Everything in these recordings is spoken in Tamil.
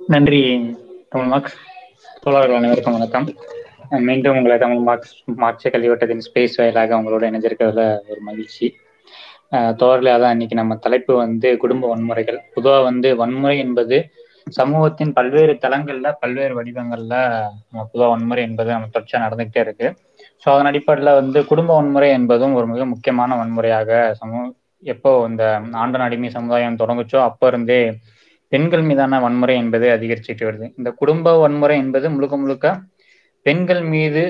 நன்றி தமிழ் மார்க்ஸ் தோழர்கள் அனைவருக்கும் வணக்கம். மீண்டும் உங்களை தமிழ் மார்க்ஸ் மார்க்ஸை கல்விவட்டத்தின் ஸ்பேஸ் வாயிலாக உங்களோட இணைஞ்சிருக்கிறதுல ஒரு மகிழ்ச்சி. தோழர்களே அதான் இன்னைக்கு நம்ம தலைப்பு வந்து குடும்ப வன்முறைகள். பொதுவாக வந்து வன்முறை என்பது சமூகத்தின் பல்வேறு தளங்கள்ல பல்வேறு வடிவங்கள்ல நம்ம பொதுவாக வன்முறை என்பது நம்ம தொடர்ச்சியா நடந்துகிட்டே இருக்கு. ஸோ அதன் அடிப்படையில் வந்து குடும்ப வன்முறை என்பதும் ஒரு மிக முக்கியமான வன்முறையாக சமூக எப்போ இந்த ஆண்டன் அடிமை சமுதாயம் தொடங்குச்சோ அப்போ இருந்தே பெண்கள் மீதான வன்முறை என்பது அதிகரிச்சுட்டு வருது. இந்த குடும்ப வன்முறை என்பது முழுக்க முழுக்க பெண்கள் மீது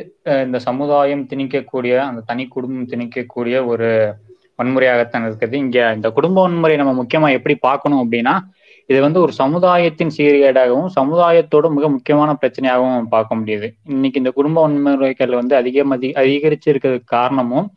இந்த சமுதாயம் திணிக்கக்கூடிய அந்த தனி குடும்பம் திணிக்கக்கூடிய ஒரு வன்முறையாகத்தான் இருக்குது. இங்க இந்த குடும்ப வன்முறை நம்ம முக்கியமா எப்படி பார்க்கணும் அப்படின்னா இது வந்து ஒரு சமுதாயத்தின் சீர்கேடாகவும் சமுதாயத்தோட மிக முக்கியமான பிரச்சனையாகவும் பார்க்க முடியுது. இன்னைக்கு இந்த குடும்ப வன்முறைகள் வந்து அதிகம் அதி அதிகரிச்சு இருக்கிறதுக்கு காரணமும்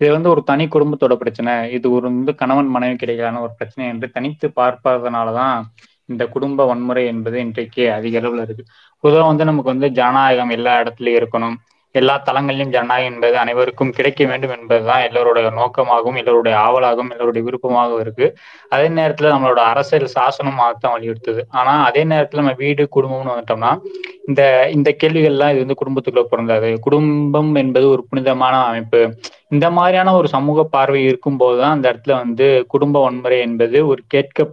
இது வந்து ஒரு தனி குடும்பத்தோட பிரச்சனை. இது ஒரு வந்து கணவன் மனைவி கிடைக்கான ஒரு பிரச்சனை என்று தனித்து பார்ப்பதனாலதான் இந்த குடும்ப வன்முறை என்பது இன்றைக்கு அதிக அளவுல இருக்கு. பொதுவாக வந்து நமக்கு வந்து ஜனநாயகம் எல்லா இடத்துலயும் இருக்கணும். எல்லா தளங்களிலும் ஜனநாயகம் என்பது அனைவருக்கும் கிடைக்க வேண்டும் என்பதுதான் எல்லோருடைய நோக்கமாகவும் எல்லோருடைய ஆவலாகவும் எல்லோருடைய விருப்பமாகவும் இருக்கு. அதே நேரத்துல நம்மளோட அரசியல் சாசனமாகத்தான் வலியுறுத்துது. ஆனா அதே நேரத்துல நம்ம வீடு குடும்பம்னு வந்துட்டோம்னா இந்த இந்த கேள்விகள்லாம் இது வந்து குடும்பத்துக்குள்ள பிறந்தாது குடும்பம் என்பது ஒரு புனிதமான அமைப்பு. இந்த மாதிரியான ஒரு சமூக பார்வை இருக்கும் போதுதான் அந்த இடத்துல வந்து குடும்ப வன்முறை என்பது ஒரு கேட்க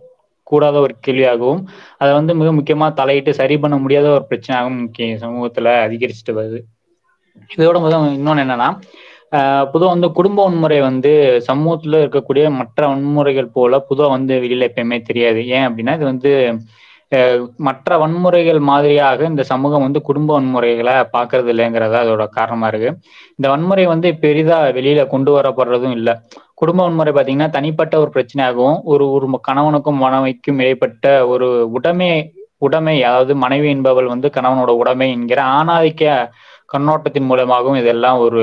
கூடாத ஒரு கேள்வியாகவும் அதை வந்து மிக முக்கியமா தலையிட்டு சரி பண்ண முடியாத ஒரு பிரச்சனையாகவும் சமூகத்துல அதிகரிச்சுட்டு வருது. இதோட முதல் இன்னொன்னு என்னன்னா பொதுவாக வந்து குடும்ப வன்முறை வந்து சமூகத்துல இருக்கக்கூடிய மற்ற வன்முறைகள் போல பொதுவாக வந்து வெளியில எப்பயுமே தெரியாது. ஏன் அப்படின்னா இது வந்து மற்ற வன்முறைகள் மாதிரியாக இந்த சமூகம் வந்து குடும்ப வன்முறைகளை பார்க்கறது இல்லைங்கிறதா அதோட காரணமா இருக்கு. இந்த வன்முறை வந்து பெரிதா வெளியில கொண்டு வரப்படுறதும் இல்லை. குடும்ப வன்முறை பார்த்தீங்கன்னா தனிப்பட்ட ஒரு பிரச்சனையாகவும் ஒரு ஒரு கணவனுக்கும் மனைவிக்கும் இடைப்பட்ட ஒரு உடைமை உடைமை அதாவது மனைவி என்பவள் வந்து கணவனோட உடைமை என்கிற ஆணாதிக்க கண்ணோட்டத்தின் மூலமாகவும் இதெல்லாம் ஒரு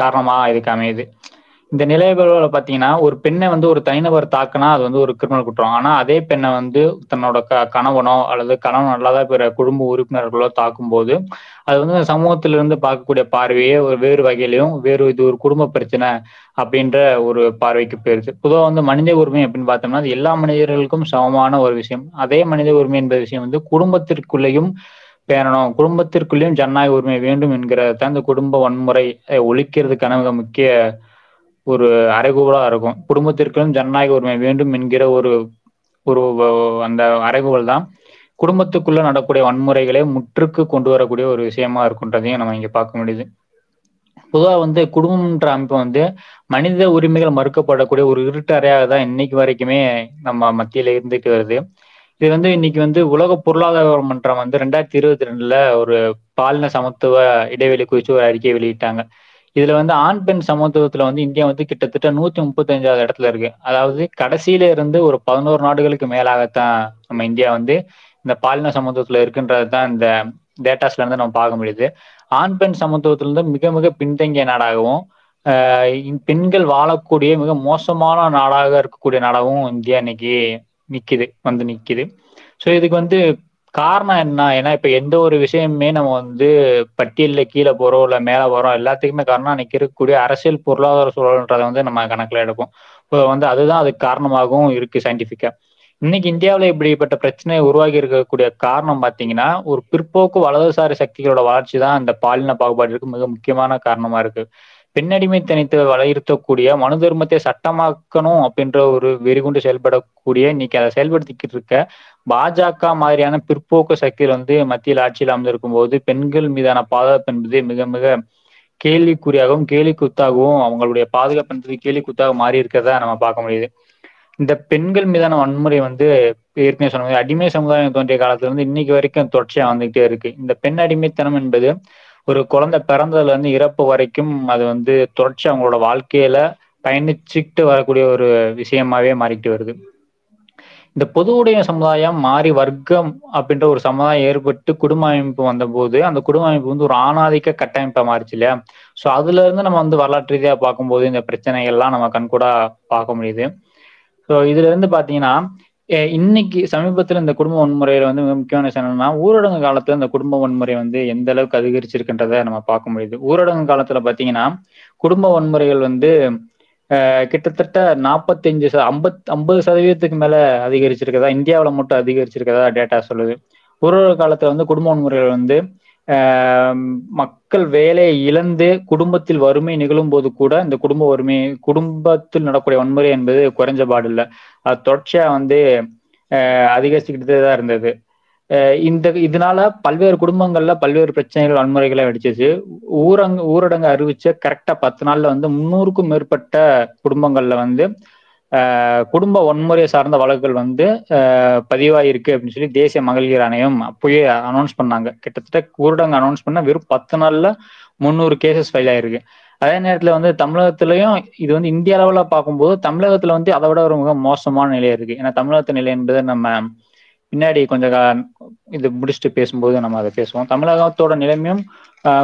காரணமா இதுக்கு அமையுது. இந்த நிலைகளில் பார்த்தீங்கன்னா ஒரு பெண்ணை வந்து ஒரு தனிநபர் தாக்குனா அது வந்து ஒரு கிரிமினல் குற்றம். ஆனா அதே பெண்ணை வந்து தன்னோட க கணவனோ அல்லது கணவன் அல்லாத பிற குடும்ப உறுப்பினர்களோ தாக்கும் போது அது வந்து சமூகத்திலிருந்து பார்க்கக்கூடிய பார்வையே ஒரு வேறு வகையிலையும் வேறு இது ஒரு குடும்ப பிரச்சனை அப்படின்ற ஒரு பார்வைக்கு போயிருது பொதுவாக வந்து மனித உரிமை அப்படின்னு பார்த்தோம்னா அது எல்லா மனிதர்களுக்கும் சமமான ஒரு விஷயம். அதே மனித உரிமை என்பது விஷயம் வந்து குடும்பத்திற்குள்ளேயும் பேணணும். குடும்பத்திற்குள்ளேயும் ஜனநாயக உரிமை வேண்டும் என்கிறது தான் இந்த குடும்ப வன்முறை ஒழிக்கிறதுக்கான மிக முக்கிய ஒரு அறைகூவலா இருக்கும். குடும்பத்திற்குள்ளும் ஜனநாயக உரிமை வேண்டும் என்கிற ஒரு ஒரு அந்த அறைகூவல் தான். குடும்பத்துக்குள்ள நடக்கூடிய வன்முறைகளை முற்றுக்கு கொண்டு வரக்கூடிய ஒரு விஷயமா இருக்குன்றதையும் நம்ம இங்க பார்க்க முடியுது. பொதுவாக வந்து குடும்பம்ன்ற அமைப்பு வந்து மனித உரிமைகள் மறுக்கப்படக்கூடிய ஒரு இருட்டறையாக தான் இன்னைக்கு வரைக்குமே நம்ம மத்தியில இருந்துட்டு வருது. இது வந்து இன்னைக்கு வந்து உலக பொருளாதார மன்றம் வந்து ரெண்டாயிரத்தி இருபத்தி ரெண்டுல ஒரு பாலின சமத்துவ இடைவெளி குறித்து ஒரு அறிக்கையை வெளியிட்டாங்க. இதுல வந்து ஆண் பெண் சமத்துவத்துல வந்து இந்தியா வந்து கிட்டத்தட்ட நூத்தி முப்பத்தி அஞ்சாவது இடத்துல இருக்கு. அதாவது கடைசியில இருந்து ஒரு பதினோரு நாடுகளுக்கு மேலாகத்தான் நம்ம இந்தியா வந்து இந்த பாலின சமத்துவத்துல இருக்குன்றது தான் இந்த டேட்டாஸ்ல இருந்து நம்ம பார்க்க முடியுது. ஆண் பெண் சமத்துவத்துல இருந்து மிக மிக பின்தங்கிய நாடாகவும் பெண்கள் வாழக்கூடிய மிக மோசமான நாடாக இருக்கக்கூடிய நாடாகவும் இந்தியா இன்னைக்கு நிக்குது வந்து நிக்குது. ஸோ இதுக்கு வந்து காரணம் என்ன? ஏன்னா இப்ப எந்த ஒரு விஷயமுமே நம்ம வந்து பட்டியல்ல கீழே போறோம் இல்ல மேல போறோம் எல்லாத்துக்குமே காரணம் அன்னைக்கு இருக்கக்கூடிய அரசியல் பொருளாதார சூழல்ன்றதை வந்து நம்ம கணக்குல எடுப்போம். இப்போ வந்து அதுதான் அதுக்கு காரணமாகவும் இருக்கு சயின்டிபிக்கா இன்னைக்கு இந்தியாவில இப்படிப்பட்ட பிரச்சனை உருவாகி இருக்கக்கூடிய காரணம் பாத்தீங்கன்னா ஒரு பிற்போக்கு வலதுசாரி சக்திகளோட வளர்ச்சி தான் இந்த பாலின பாகுபாட்டிற்கு மிக முக்கியமான காரணமா இருக்கு. பெண்ணடிமை தனித்து வலியுறுத்தக்கூடிய மனு தர்மத்தை சட்டமாக்கணும் அப்படின்ற ஒரு வெறிகுண்டு செயல்படக்கூடிய இன்னைக்கு அதை செயல்படுத்திக்கிட்டு இருக்க பாஜக மாதிரியான பிற்போக்கு சக்திகள் வந்து மத்தியில் ஆட்சியில் அமர்ந்திருக்கும் போது பெண்கள் மீதான பாதுகாப்பு என்பது மிக மிக கேள்விக்குறியாகவும் கேலி குத்தாகவும் அவங்களுடைய பாதுகாப்பு என்பது கேலி குத்தாக மாறி இருக்கிறதா நம்ம பார்க்க முடியுது. இந்த பெண்கள் மீதான வன்முறை வந்து ஏற்கனவே சொன்ன அடிமை சமுதாயம் தோன்றிய காலத்துல இருந்து இன்னைக்கு வரைக்கும் தொடர்ச்சியா வந்துகிட்டே இருக்கு. இந்த பெண் அடிமைத்தனம் என்பது ஒரு குழந்தை பிறந்ததுல இருந்து இறப்பு வரைக்கும் அது வந்து தொடர்ச்சி அவங்களோட வாழ்க்கையில பயணிச்சுக்கிட்டு வரக்கூடிய ஒரு விஷயமாவே மாறிக்கிட்டு வருது. இந்த பொது உடைய சமுதாயம் மாறி வர்க்கம் அப்படின்ற ஒரு சமுதாயம் ஏற்பட்டு குடும்ப அமைப்பு வந்தபோது அந்த குடும்ப அமைப்பு வந்து ஒரு ஆணாதிக்க கட்டமைப்பா மாறிச்சு இல்லையா? ஸோ அதுல இருந்து நம்ம வந்து வரலாற்று ரீதியா பார்க்கும்போது இந்த பிரச்சனைகள்லாம் நம்ம கண்கூடா பார்க்க முடியுது. ஸோ இதுல இருந்து பாத்தீங்கன்னா இன்னைக்கு சமீபத்துல இந்த குடும்ப வன்முறையில வந்து மிக முக்கியமான விஷயம் என்னன்னா ஊரடங்கு காலத்துல இந்த குடும்ப வன்முறை வந்து எந்த அளவுக்கு அதிகரிச்சிருக்கின்றத நம்ம பார்க்க முடியுது. ஊரடங்கு காலத்துல பாத்தீங்கன்னா குடும்ப வன்முறைகள் வந்து கிட்டத்தட்ட நாற்பத்தஞ்சு ஐம்பத் ஐம்பது சதவீதத்துக்கு மேல அதிகரிச்சிருக்கதா இந்தியாவில் மட்டும் அதிகரிச்சிருக்கதா டேட்டா சொல்லுது. ஊரடங்கு காலத்துல வந்து குடும்ப வன்முறைகள் வந்து மக்கள் வேலையை இழந்து குடும்பத்தில் வறுமை நிகழும் போது கூட இந்த குடும்ப வறுமை குடும்பத்தில் நடக்கூடிய வன்முறை என்பது குறைஞ்ச பாடு அது தொடர்ச்சியா வந்து அதிகரிச்சுக்கிட்டே தான் இருந்தது. இந்த இதனால பல்வேறு குடும்பங்கள்ல பல்வேறு பிரச்சனைகள் வன்முறைகளை வெடிச்சிச்சு. ஊரங்கு ஊரடங்கு அறிவிச்ச கரெக்டா பத்து நாள்ல வந்து முன்னூறுக்கும் மேற்பட்ட குடும்பங்கள்ல வந்து குடும்ப வன்முறை சார்ந்த வழக்குகள் வந்து பதிவாயிருக்கு அப்படின்னு சொல்லி தேசிய மகளிர் ஆணையம் அப்பயே அனௌன்ஸ் பண்ணாங்க. கிட்டத்தட்ட ஊரடங்கு அனௌன்ஸ் பண்ண வெறும் பத்து நாள்ல முந்நூறு கேசஸ் ஃபைல் ஆயிருக்கு. அதே நேரத்துல வந்து தமிழகத்திலையும் இது வந்து இந்திய அளவுல பார்க்கும்போது தமிழகத்துல வந்து அதை விட ஒரு மிக மோசமான நிலை இருக்கு. ஏன்னா தமிழகத்து நிலை என்பது நம்ம பின்னாடி கொஞ்சம் இது முடிச்சுட்டு பேசும்போது நம்ம அதை பேசுவோம். தமிழகத்தோட நிலைமையும்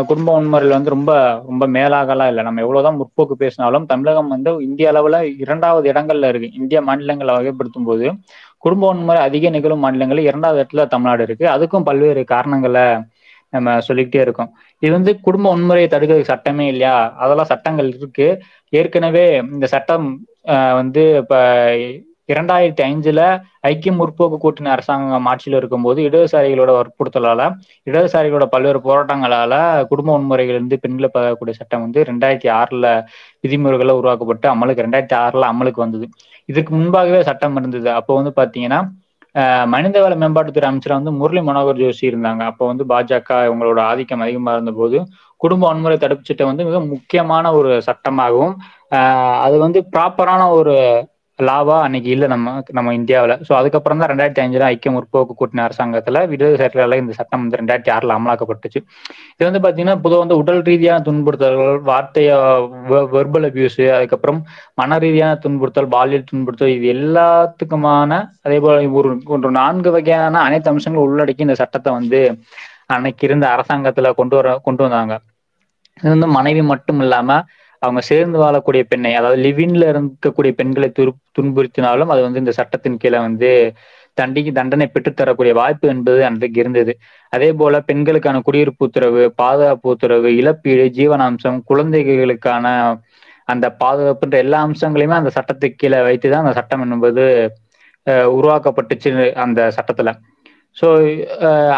குடும்ப வன்முறையில் வந்து ரொம்ப ரொம்ப மேலாகலாம் இல்லை. நம்ம எவ்வளவுதான் முற்போக்கு பேசினாலும் தமிழகம் வந்து இந்திய அளவுல இரண்டாவது இடங்கள்ல இருக்கு. இந்திய மாநிலங்களை வகைப்படுத்தும் போது குடும்ப வன்முறை அதிக நிகழும் மாநிலங்களில் இரண்டாவது இடத்துல தமிழ்நாடு இருக்கு. அதுக்கும் பல்வேறு காரணங்களை நம்ம சொல்லிக்கிட்டே இருக்கோம். இது வந்து குடும்ப வன்முறையை தடுக்கிறதுக்கு சட்டமே இல்லையா? அதெல்லாம் சட்டங்கள் இருக்கு. ஏற்கனவே இந்த சட்டம் வந்து இப்ப இரண்டாயிரத்தி ஐந்துல ஐக்கிய முற்போக்கு கூட்டணி அரசாங்கம் ஆட்சியில் இருக்கும்போது இடதுசாரிகளோட வற்புறுத்தலால இடதுசாரிகளோட பல்வேறு போராட்டங்களால குடும்ப வன்முறைகள் இருந்து பெண்களை பார்க்கக்கூடிய சட்டம் வந்து ரெண்டாயிரத்தி ஆறுல விதிமுறைகளை உருவாக்கப்பட்டு அமலுக்கு ரெண்டாயிரத்தி ஆறுல அமலுக்கு வந்தது. இதுக்கு முன்பாகவே சட்டம் இருந்தது. அப்போ வந்து பாத்தீங்கன்னா மனிதவள மேம்பாட்டுத்துறை அமைச்சர் வந்து முரளி மனோகர் ஜோஷி இருந்தாங்க. அப்போ வந்து பாஜக இவங்களோட ஆதிக்கம் அதிகமாக இருந்தபோது குடும்ப வன்முறை தடுப்பு சட்டம் வந்து மிக முக்கியமான ஒரு சட்டமாகவும் அது வந்து ப்ராப்பரான ஒரு லாவா அன்னைக்கு இல்லை நம்ம நம்ம இந்தியாவில். ஸோ அதுக்கப்புறம் தான் ரெண்டாயிரத்தி அஞ்சுல ஐக்கிய முற்போக்கு கூட்டணி அரசாங்கத்தில் விடுதலை இந்த சட்டம் வந்து ரெண்டாயிரத்தி ஆறுல அமலாக்கப்பட்டுச்சு. இது வந்து பார்த்தீங்கன்னா பொதுவாக வந்து உடல் ரீதியான துன்புறுத்தல்கள் வார்த்தைய வெர்பல் அபியூஸ் அதுக்கப்புறம் மன ரீதியான துன்புறுத்தல் பாலியல் துன்புறுத்தல் இது எல்லாத்துக்குமான அதே போல ஒரு ஒரு நான்கு வகையான அனைத்து அம்சங்களும் உள்ளடக்கி இந்த சட்டத்தை வந்து அன்னைக்கு இருந்த அரசாங்கத்துல கொண்டு வர கொண்டு வந்தாங்க. இது வந்து மனைவி மட்டும் இல்லாம அவங்க சேர்ந்து வாழக்கூடிய பெண்ணை அதாவது லிவின்ல இருக்கக்கூடிய பெண்களை துரு துன்புறுத்தினாலும் அது வந்து இந்த சட்டத்தின் கீழே வந்து தண்டிக்கு தண்டனை பெற்றுத்தரக்கூடிய வாய்ப்பு என்பது அன்றைக்கு இருந்தது. அதே போல பெண்களுக்கான குடியிருப்பு உத்தரவு பாதுகாப்பு உத்தரவு இழப்பீடு ஜீவனாம்சம் குழந்தைகளுக்கான அந்த பாதுகாப்புன்ற எல்லா அம்சங்களையுமே அந்த சட்டத்துக்கு கீழே வைத்துதான் அந்த சட்டம் என்பது உருவாக்கப்பட்டுச்சு அந்த சட்டத்துல. ஸோ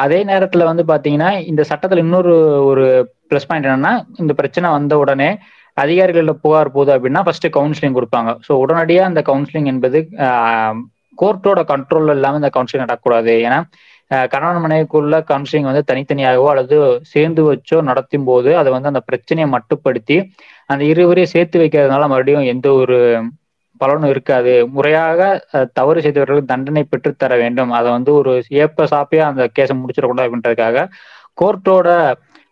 அதே நேரத்துல வந்து பாத்தீங்கன்னா இந்த சட்டத்துல இன்னொரு ஒரு ப்ளஸ் பாயிண்ட் என்னன்னா இந்த பிரச்சனை வந்த உடனே அதிகாரிகளில் புகார் போகுது அப்படின்னா ஃபர்ஸ்ட் கவுன்சிலிங் கொடுப்பாங்க. ஸோ உடனடியாக அந்த கவுன்சிலிங் என்பது கோர்ட்டோட கண்ட்ரோல் இல்லாமல் இந்த கவுன்சிலிங் நடக்கக்கூடாது. ஏன்னா கணவன் மனைவிக்குள்ள கவுன்சிலிங் வந்து தனித்தனியாகவோ அல்லது சேர்ந்து வச்சோ நடத்தும் போது அதை வந்து அந்த பிரச்சனையை மட்டுப்படுத்தி அந்த இருவரையும் சேர்த்து வைக்கிறதுனால மறுபடியும் எந்த ஒரு பலனும் இருக்காது. முறையாக தவறு செய்தவர்களுக்கு தண்டனை பெற்று தர வேண்டும். அதை வந்து ஒரு ஏப்ப சாப்பியா அந்த கேஸை முடிச்சிடக்கூடாது அப்படின்றதுக்காக கோர்ட்டோட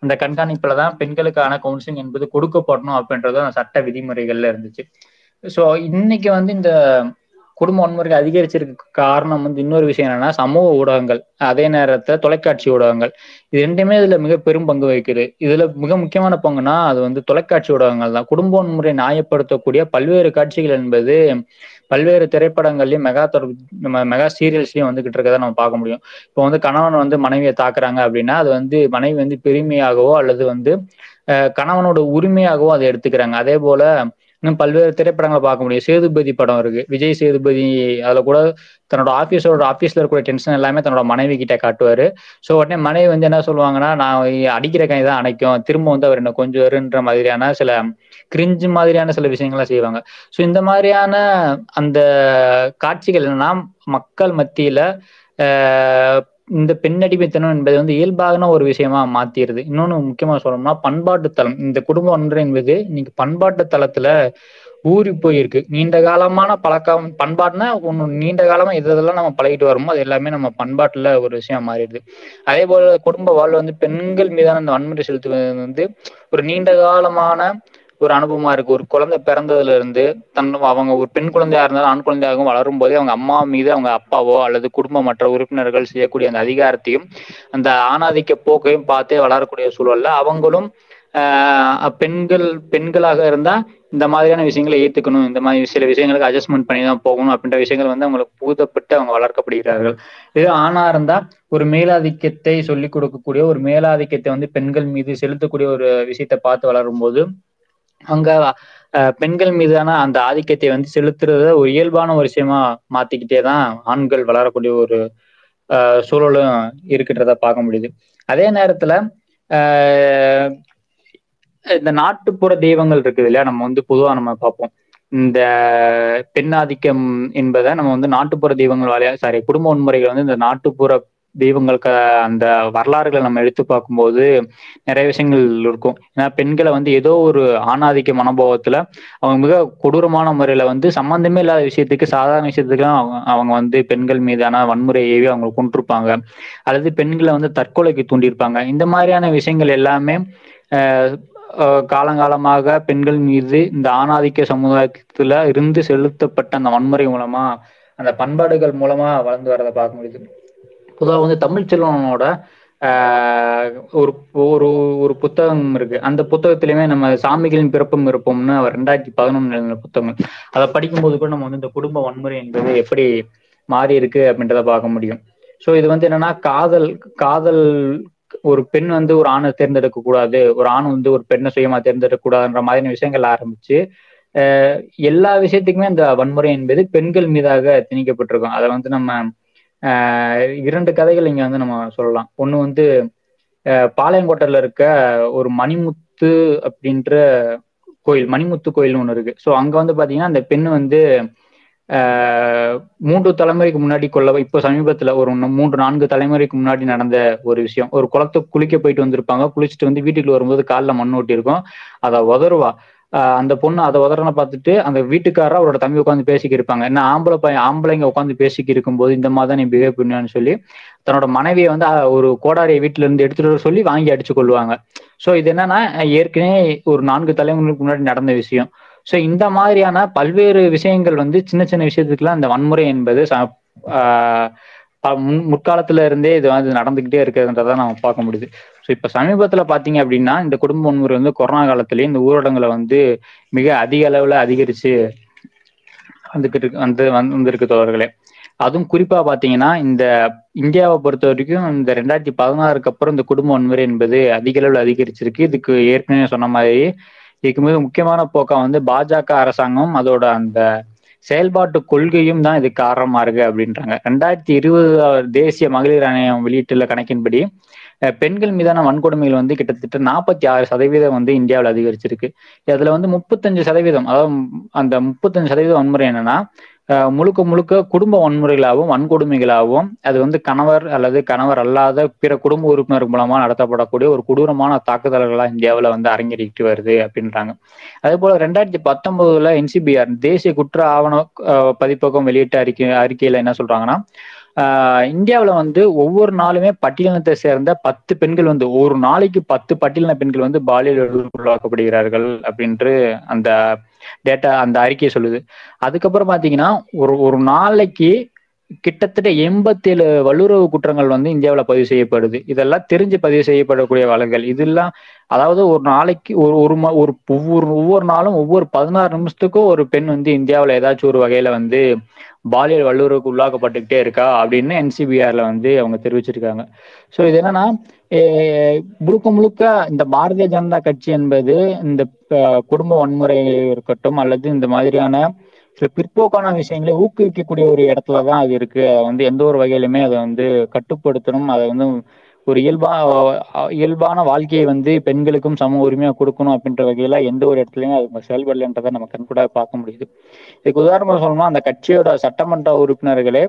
அந்த கண்காணிப்புல தான் பெண்களுக்கான கவுன்சிலிங் என்பது கொடுக்கப்படணும் அப்படின்றது அந்த சட்ட விதிமுறைகள்ல இருந்துச்சு. ஸோ இன்னைக்கு வந்து இந்த குடும்ப வன்முறை அதிகரிச்சிருக்க காரணம் வந்து இன்னொரு விஷயம் என்னன்னா சமூக ஊடகங்கள் அதே நேரத்துல தொலைக்காட்சி ஊடகங்கள். இது ரெண்டுமே இதுல மிக பெரும் பங்கு வகிக்குது. இதுல மிக முக்கியமான பங்குனா அது வந்து தொலைக்காட்சி ஊடகங்கள் தான். குடும்ப வன்முறை நியாயப்படுத்தக்கூடிய பல்வேறு காட்சிகள் என்பது பல்வேறு திரைப்படங்கள்லயும் மெகா நம்ம மெகா சீரியல்ஸ்லயும் வந்துகிட்டு இருக்கதை நம்ம பார்க்க முடியும். இப்போ வந்து கணவன் வந்து மனைவியை தாக்குறாங்க அப்படின்னா அது வந்து மனைவி வந்து பெருமையாகவோ அல்லது வந்து கணவனோட உரிமையாகவோ அதை எடுத்துக்கிறாங்க. அதே போல இன்னும் பல்வேறு திரைப்படங்களை பார்க்க முடியும். சேதுபதி படம் இருக்கு. விஜய் சேதுபதி அதுல கூட தன்னோட ஆபீஸோட ஆபீஸ்ல இருக்கக்கூடிய டென்ஷன் எல்லாமே தன்னோட மனைவி கிட்ட காட்டுவாரு. ஸோ உடனே மனைவி வந்து என்ன சொல்லுவாங்கன்னா நான் அடிக்கிற கை தான் அணைக்கும். திரும்ப வந்து அவர் என்ன கொஞ்சம் வருன்ற மாதிரியான சில கிரிஞ்சு மாதிரியான சில விஷயங்கள்லாம் செய்வாங்க. ஸோ இந்த மாதிரியான அந்த காட்சிகள் என்னன்னா மக்கள் மத்தியில இந்த பெண்ணடிமைத்தனம் என்பது வந்து இயல்பான ஒரு விஷயமா மாத்திருது. இன்னொன்னு முக்கியமா சொல்லணும்னா பண்பாட்டு தளம் இந்த குடும்ப ஒன்று என்பது இன்னைக்கு பண்பாட்டு தளத்துல ஊறி போயிருக்கு. நீண்ட காலமான பழக்கம் பண்பாடுனா ஒன்று நீண்ட காலமா இதெல்லாம் நம்ம பழகிட்டு வரோமோ அது எல்லாமே நம்ம பண்பாட்டுல ஒரு விஷயம் மாறிடுது. அதே போல குடும்ப வாழ்வு வந்து பெண்கள் மீதான அந்த வன்முறை செலுத்துவது வந்து ஒரு நீண்ட காலமான ஒரு அனுபவமா இருக்கு. ஒரு குழந்தை பிறந்ததுல இருந்து தன் அவங்க ஒரு பெண் குழந்தையா இருந்தாலும் ஆண் குழந்தையாகவும் வளரும் போதே அவங்க அம்மா மீது அவங்க அப்பாவோ அல்லது குடும்ப மற்ற உறுப்பினர்கள் செய்யக்கூடிய அந்த அதிகாரத்தையும் அந்த ஆணாதிக்க போக்கையும் பார்த்தே வளரக்கூடிய சூழல்ல அவங்களும் ஆஹ் பெண்கள் பெண்களாக இருந்தா இந்த மாதிரியான விஷயங்களை ஏத்துக்கணும். இந்த மாதிரி சில விஷயங்களுக்கு அட்ஜஸ்ட்மெண்ட் பண்ணி தான் போகணும் அப்படின்ற விஷயங்கள் வந்து அவங்களுக்கு பூதப்பட்டு அவங்க வளர்க்கப்படுகிறார்கள். இது ஆணா இருந்தா ஒரு மேலாதிக்கத்தை சொல்லிக் கொடுக்கக்கூடிய ஒரு மேலாதிக்கத்தை வந்து பெண்கள் மீது செலுத்தக்கூடிய ஒரு விஷயத்தை பார்த்து வளரும் போது அங்க அஹ் பெண்கள் மீதான அந்த ஆதிக்கத்தை வந்து செலுத்துறத ஒரு இயல்பான ஒரு விஷயமா மாத்திக்கிட்டே தான் ஆண்கள் வளரக்கூடிய ஒரு அஹ் சூழலும் இருக்கின்றத பார்க்க முடியுது. அதே நேரத்துல ஆஹ் இந்த நாட்டுப்புற தெய்வங்கள் இருக்குது இல்லையா? நம்ம வந்து பொதுவா நம்ம பார்ப்போம். இந்த பெண்ணாதிக்கம் என்பதை நம்ம வந்து நாட்டுப்புற தெய்வங்கள் வாழையா சாரி குடும்ப வன்முறைகள் வந்து இந்த நாட்டுப்புற தெய்வங்களுக்கு அந்த வரலாறுகளை நம்ம எடுத்து பார்க்கும்போது நிறைய விஷயங்கள் இருக்கும். ஏன்னா பெண்களை வந்து ஏதோ ஒரு ஆணாதிக்க மனோபாவத்துல அவங்க மிக கொடூரமான முறையில வந்து சம்பந்தமே இல்லாத விஷயத்துக்கு சாதாரண விஷயத்துக்கு அவங்க அவங்க வந்து பெண்கள் மீதான வன்முறை ஏவி அவங்க கொண்டிருப்பாங்க அல்லது பெண்களை வந்து தற்கொலைக்கு தூண்டியிருப்பாங்க. இந்த மாதிரியான விஷயங்கள் எல்லாமே ஆஹ் ஆஹ் காலங்காலமாக பெண்கள் மீது இந்த ஆணாதிக்க சமுதாயத்துல இருந்து செலுத்தப்பட்ட அந்த வன்முறை மூலமா அந்த பண்பாடுகள் மூலமா வளர்ந்து வரதை பார்க்க முடியுது. பொதுவாக வந்து தமிழ்ச்செல்வனோட ஆஹ் ஒரு ஒரு ஒரு புத்தகம் இருக்கு. அந்த புத்தகத்திலுமே நம்ம சாமிகளின் பிறப்பும் இருப்போம்னு அவர் ரெண்டாயிரத்தி பதினொன்னு புத்தகங்கள். புத்தகம் அதை படிக்கும்போது கூட நம்ம வந்து இந்த குடும்ப வன்முறை என்பது எப்படி மாறி இருக்கு அப்படின்றத பார்க்க முடியும். ஸோ இது வந்து என்னன்னா காதல் காதல் ஒரு பெண் வந்து ஒரு ஆணை தேர்ந்தெடுக்க கூடாது. ஒரு ஆண் வந்து ஒரு பெண்ணை சுயமா தேர்ந்தெடுக்க கூடாதுன்ற மாதிரியான விஷயங்கள் ஆரம்பிச்சு எல்லா விஷயத்துக்குமே இந்த வன்முறை என்பது பெண்கள் மீதாக திணிக்கப்பட்டிருக்கும். அதை வந்து நம்ம இரண்டு கதைகள் இங்க வந்து நம்ம சொல்லலாம். ஒண்ணு வந்து அஹ் பாளையங்கோட்டையில இருக்க ஒரு மணிமுத்து அப்படின்ற கோயில் மணிமுத்து கோயில்னு ஒண்ணு இருக்கு. ஸோ அங்க வந்து பாத்தீங்கன்னா அந்த பெண் வந்து ஆஹ் மூன்று தலைமுறைக்கு முன்னாடி கொள்ள இப்போ சமீபத்துல ஒரு மூன்று நான்கு தலைமுறைக்கு முன்னாடி நடந்த ஒரு விஷயம். ஒரு குளத்தை குளிக்க போயிட்டு வந்திருப்பாங்க. குளிச்சுட்டு வந்து வீட்டுக்குள்ள வரும்போது காலில் மண் ஓட்டி இருக்கும் அதை உதருவா அந்த பொண்ணு அதை உதறனை பார்த்துட்டு அந்த வீட்டுக்காரர் அவரோட தம்பி உட்காந்து பேசிக்கி இருப்பாங்க என்ன ஆம்பளை பையன் ஆம்பளைங்க உட்காந்து பேசிக்கி இருக்கும்போது இந்த மாதிரி தான் நீ பிஹேவ் பண்ணுவான்னு சொல்லி தன்னோட மனைவியை வந்து ஒரு கோடாரியை வீட்டுல இருந்து எடுத்துட்டு வர சொல்லி வாங்கி அடிச்சு கொள்வாங்க. ஸோ இது என்னன்னா ஏற்கனவே ஒரு நான்கு தலைமுறைக்கு முன்னாடி நடந்த விஷயம். ஸோ இந்த மாதிரியான பல்வேறு விஷயங்கள் வந்து சின்ன சின்ன விஷயத்துக்குலாம் இந்த வன்முறை என்பது முன் முற்காலத்துல இருந்தே இது வந்து நடந்துகிட்டே இருக்கிறதுன்றதை நம்ம பார்க்க முடியுது. இப்போ சமீபத்துல பாத்தீங்க அப்படின்னா இந்த குடும்ப வன்முறை வந்து கொரோனா காலத்திலேயே இந்த ஊரடங்குல வந்து மிக அதிக அளவுல அதிகரிச்சு வந்துகிட்டு வந்து வந்திருக்கு தோழர்களே. அதுவும் குறிப்பா பாத்தீங்கன்னா இந்த இந்தியாவை பொறுத்த வரைக்கும் இந்த ரெண்டாயிரத்தி பதினாறுக்கு அப்புறம் இந்த குடும்ப வன்முறை என்பது அதிக அளவில் அதிகரிச்சிருக்கு. இதுக்கு ஏற்கனவே சொன்ன மாதிரி இதுக்கு மிக முக்கியமான போக்கா வந்து பாஜக அரசாங்கம் அதோட அந்த செயல்பாட்டு கொள்கையும் தான் இதுக்கு காரணமா இருக்கு அப்படின்றாங்க. ரெண்டாயிரத்தி இருபது தேசிய மகளிர் ஆணையம் வெளியிட்டுள்ள கணக்கின்படி பெண்கள் மீதான வன்கொடுமைகள் வந்து கிட்டத்தட்ட நாற்பத்தி ஆறு சதவீதம் வந்து இந்தியாவில் அதிகரிச்சிருக்கு. அதுல வந்து முப்பத்தஞ்சு சதவீதம் அதாவது அந்த முப்பத்தஞ்சு சதவீதம் வன்முறை என்னன்னா முழுக்க முழுக்க குடும்ப வன்முறைகளாகவும் வன்கொடுமைகளாகவும் அது வந்து கணவர் அல்லது கணவர் அல்லாத பிற குடும்ப உறுப்பினர் மூலமா நடத்தப்படக்கூடிய ஒரு கொடூரமான தாக்குதல்களா இந்தியாவில் வந்து அரங்கேறிட்டு வருது அப்படின்றாங்க. அதே போல ரெண்டாயிரத்தி பத்தொன்பதுல என்சிபிஆர் தேசிய குற்ற ஆவண பதிப்பகம் வெளியிட்ட அறிக்கை அறிக்கையில என்ன சொல்றாங்கன்னா இந்தியாவில் வந்து ஒவ்வொரு நாளுமே பட்டியலினத்தை சேர்ந்த பத்து பெண்கள் வந்து ஒரு நாளைக்கு பத்து பட்டியலின பெண்கள் வந்து பாலியல் உள்ளாக்கப்படுகிறார்கள் அப்படின்ட்டு அந்த டேட்டா அந்த அறிக்கையை சொல்லுது. அதுக்கப்புறம் பாத்தீங்கன்னா ஒரு ஒரு நாளைக்கு கிட்டத்தட்ட எண்பத்தேழு வல்லுறவு குற்றங்கள் வந்து இந்தியாவில் பதிவு செய்யப்படுது. இதெல்லாம் தெரிஞ்சு பதிவு செய்யப்படக்கூடிய வழக்குகள். இதெல்லாம் அதாவது ஒரு நாளைக்கு ஒரு ஒரு ஒரு ஒவ்வொரு ஒவ்வொரு நாளும் ஒவ்வொரு பதினாறு நிமிஷத்துக்கும் ஒரு பெண் வந்து இந்தியாவில் ஏதாச்சும் ஒரு வகையில வந்து பாலியல் வல்லுறவுக்கு உள்ளாக்கப்பட்டுக்கிட்டே இருக்கா அப்படின்னு என்சிபிஆர்ல வந்து அவங்க தெரிவிச்சிருக்காங்க. ஸோ இது என்னன்னா முழுக்க முழுக்க இந்த பாரதிய ஜனதா கட்சி என்பது இந்த குடும்ப வன்முறை இருக்கட்டும் அல்லது இந்த மாதிரியான பிற்போக்கான விஷயங்களை ஊக்குவிக்கக்கூடிய ஒரு இடத்துல தான் அது இருக்கு. அதை வந்து எந்த ஒரு வகையிலுமே அதை வந்து கட்டுப்படுத்தணும். அதை வந்து ஒரு இயல்பா இயல்பான வாழ்க்கையை வந்து பெண்களுக்கும் சம உரிமையா கொடுக்கணும் அப்படின்ற வகையில எந்த ஒரு இடத்துலயும் அது செயல்படலன்றதை நம்ம கண்கூட பார்க்க முடியுது. இதுக்கு உதாரணமா சொல்லணும்னா அந்த கட்சியோட சட்டமன்ற உறுப்பினர்களே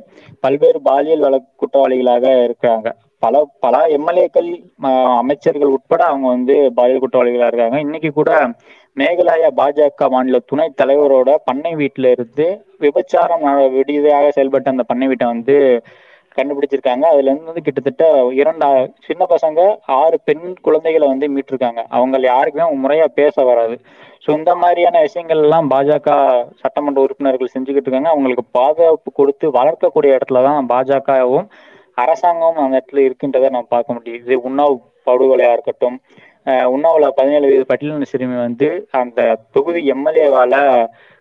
பல்வேறு பாலியல் வழக்கு குற்றவாளிகளாக இருக்கிறாங்க. பல பல எம்எல்ஏக்கள் அமைச்சர்கள் உட்பட அவங்க வந்து பாலியல் குற்றவாளிகளா இருக்காங்க. இன்னைக்கு கூட மேகாலயா பாஜக மாநில துணை தலைவரோட பண்ணை வீட்டுல இருந்து விபச்சாரம் விடுதியாக செயல்பட்ட அந்த பண்ணை வீட்டை வந்து கண்டுபிடிச்சிருக்காங்க. அதுல இருந்து வந்து கிட்டத்தட்ட இரண்டு சின்ன பசங்க ஆறு பெண் குழந்தைகளை வந்து மீட்டிருக்காங்க. அவங்க யாருக்குமே முறையா பேச வராது. ஸோ இந்த மாதிரியான விஷயங்கள் எல்லாம் பாஜக சட்டமன்ற உறுப்பினர்கள் செஞ்சுக்கிட்டு இருக்காங்க. அவங்களுக்கு பாதுகாப்பு கொடுத்து வளர்க்கக்கூடிய இடத்துலதான் பாஜகவும் அரசாங்கமும் அந்த இடத்துல இருக்கின்றதை நம்ம பார்க்க முடியுது. உண்ணாவ் படுகொலையா இருக்கட்டும் உண்ணாவுல பதினேழு வயது பட்டியலின சிறுமி வந்து அந்த தொகுதி எம்எல்ஏவால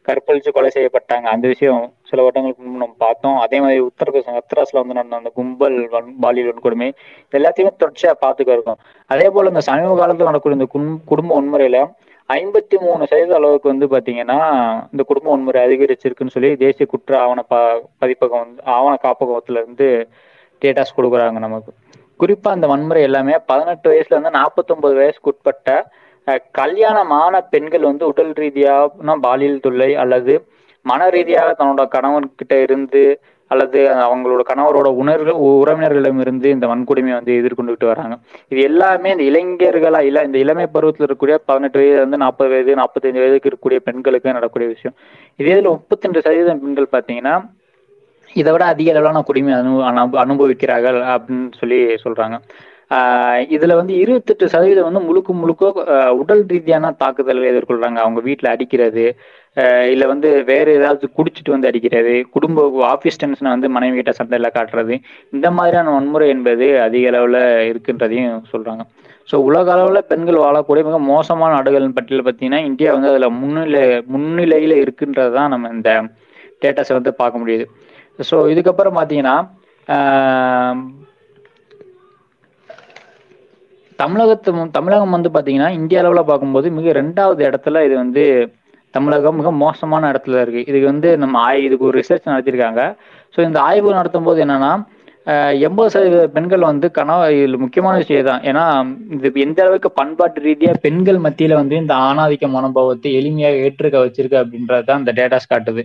கற்பழிச்சு கொலை செய்யப்பட்டாங்க. அந்த விஷயம் சில வருடங்களுக்கு முன்பு நம்ம பார்த்தோம். அதே மாதிரி உத்தரப்பிரதேசம் ஹத்ராஸ்ல வந்து நடந்த அந்த கும்பல் பாலியல் வன்கொடுமை எல்லாத்தையுமே தொடர்ச்சியா பார்த்துக்க இருக்கும். அதே போல இந்த சமீப காலத்தில் நடக்கூடிய இந்த குடும்ப வன்முறையில ஐம்பத்தி மூணு சதவீத அளவுக்கு வந்து பாத்தீங்கன்னா இந்த குடும்ப வன்முறை அதிகரிச்சிருக்குன்னு சொல்லி தேசிய குற்ற ஆவண ப பதிப்பகம் வந்து ஆவண காப்பகத்துல இருந்து டேட்டாஸ் கொடுக்குறாங்க நமக்கு. குறிப்பா அந்த வன்முறை எல்லாமே பதினெட்டு வயசுல இருந்து நாற்பத்தொன்பது வயசுக்கு உட்பட்ட கல்யாணமான பெண்கள் வந்து உடல் ரீதியான பாலியல் தொல்லை அல்லது மன ரீதியாக தன்னோட கணவன்கிட்ட இருந்து அல்லது அவங்களோட கணவரோட உணர்வு உறவினர்களிடமிருந்து இந்த வன்கொடுமையை வந்து எதிர்கொண்டுகிட்டு வராங்க. இது எல்லாமே இந்த இளைஞர்களா இல்ல இந்த இளமை பருவத்தில் இருக்கக்கூடிய பதினெட்டு வயது வந்து நாற்பது வயது நாற்பத்தஞ்சு வயதுக்கு இருக்கக்கூடிய பெண்களுக்கு நடக்கக்கூடிய விஷயம். இதே இதுல முப்பத்தி ரெண்டு சதவீதம் பெண்கள் பாத்தீங்கன்னா இதை விட அதிக அளவிலான கொடுமை அனு அனு- அனுபவிக்கிறார்கள் அப்படின்னு சொல்லி சொல்றாங்க. இதுல வந்து இருபத்தெட்டு சதவீதம் வந்து முழுக்க முழுக்க உடல் ரீதியான தாக்குதல்கள் எதிர்கொள்றாங்க. அவங்க வீட்டுல அடிக்கிறது இல்லை இல்ல வந்து வேற ஏதாவது குடிச்சிட்டு வந்து அடிக்கிறது குடும்ப ஆபீஸ் டென்ஷனை வந்து மனைவி கிட்ட சண்டையில காட்டுறது இந்த மாதிரியான வன்முறை என்பது அதிக அளவுல இருக்குன்றதையும் சொல்றாங்க. ஸோ உலக அளவுல பெண்கள் வாழக்கூடிய மிக மோசமான நாடுகளின் பட்டியல் பார்த்தீங்கன்னா இந்தியா வந்து அதுல முன்னிலை முன்னிலையில இருக்குன்றது தான் நம்ம இந்த டேட்டாஸை வந்து பார்க்க முடியுது. ஸோ இதுக்கப்புறம் பார்த்தீங்கன்னா தமிழகத்து தமிழகம் வந்து பார்த்தீங்கன்னா இந்திய அளவில் பார்க்கும்போது மிக ரெண்டாவது இடத்துல இது வந்து தமிழகம் மிக மோசமான இடத்துல இருக்கு. இதுக்கு வந்து நம்ம ஆய் இதுக்கு ஒரு ரிசர்ச் நடத்தியிருக்காங்க. ஸோ இந்த ஆய்வு நடத்தும் போது என்னன்னா எண்பது சதவீத பெண்கள் வந்து கனவு இதுல முக்கியமான விஷயம் தான் ஏன்னா இது எந்த அளவுக்கு பண்பாட்டு ரீதியாக பெண்கள் மத்தியில வந்து இந்த ஆணாதிக்க மனோபாவத்தை எளிமையாக ஏற்றுக்க வச்சிருக்கு அப்படின்றது தான் இந்த டேட்டாஸ் காட்டுது.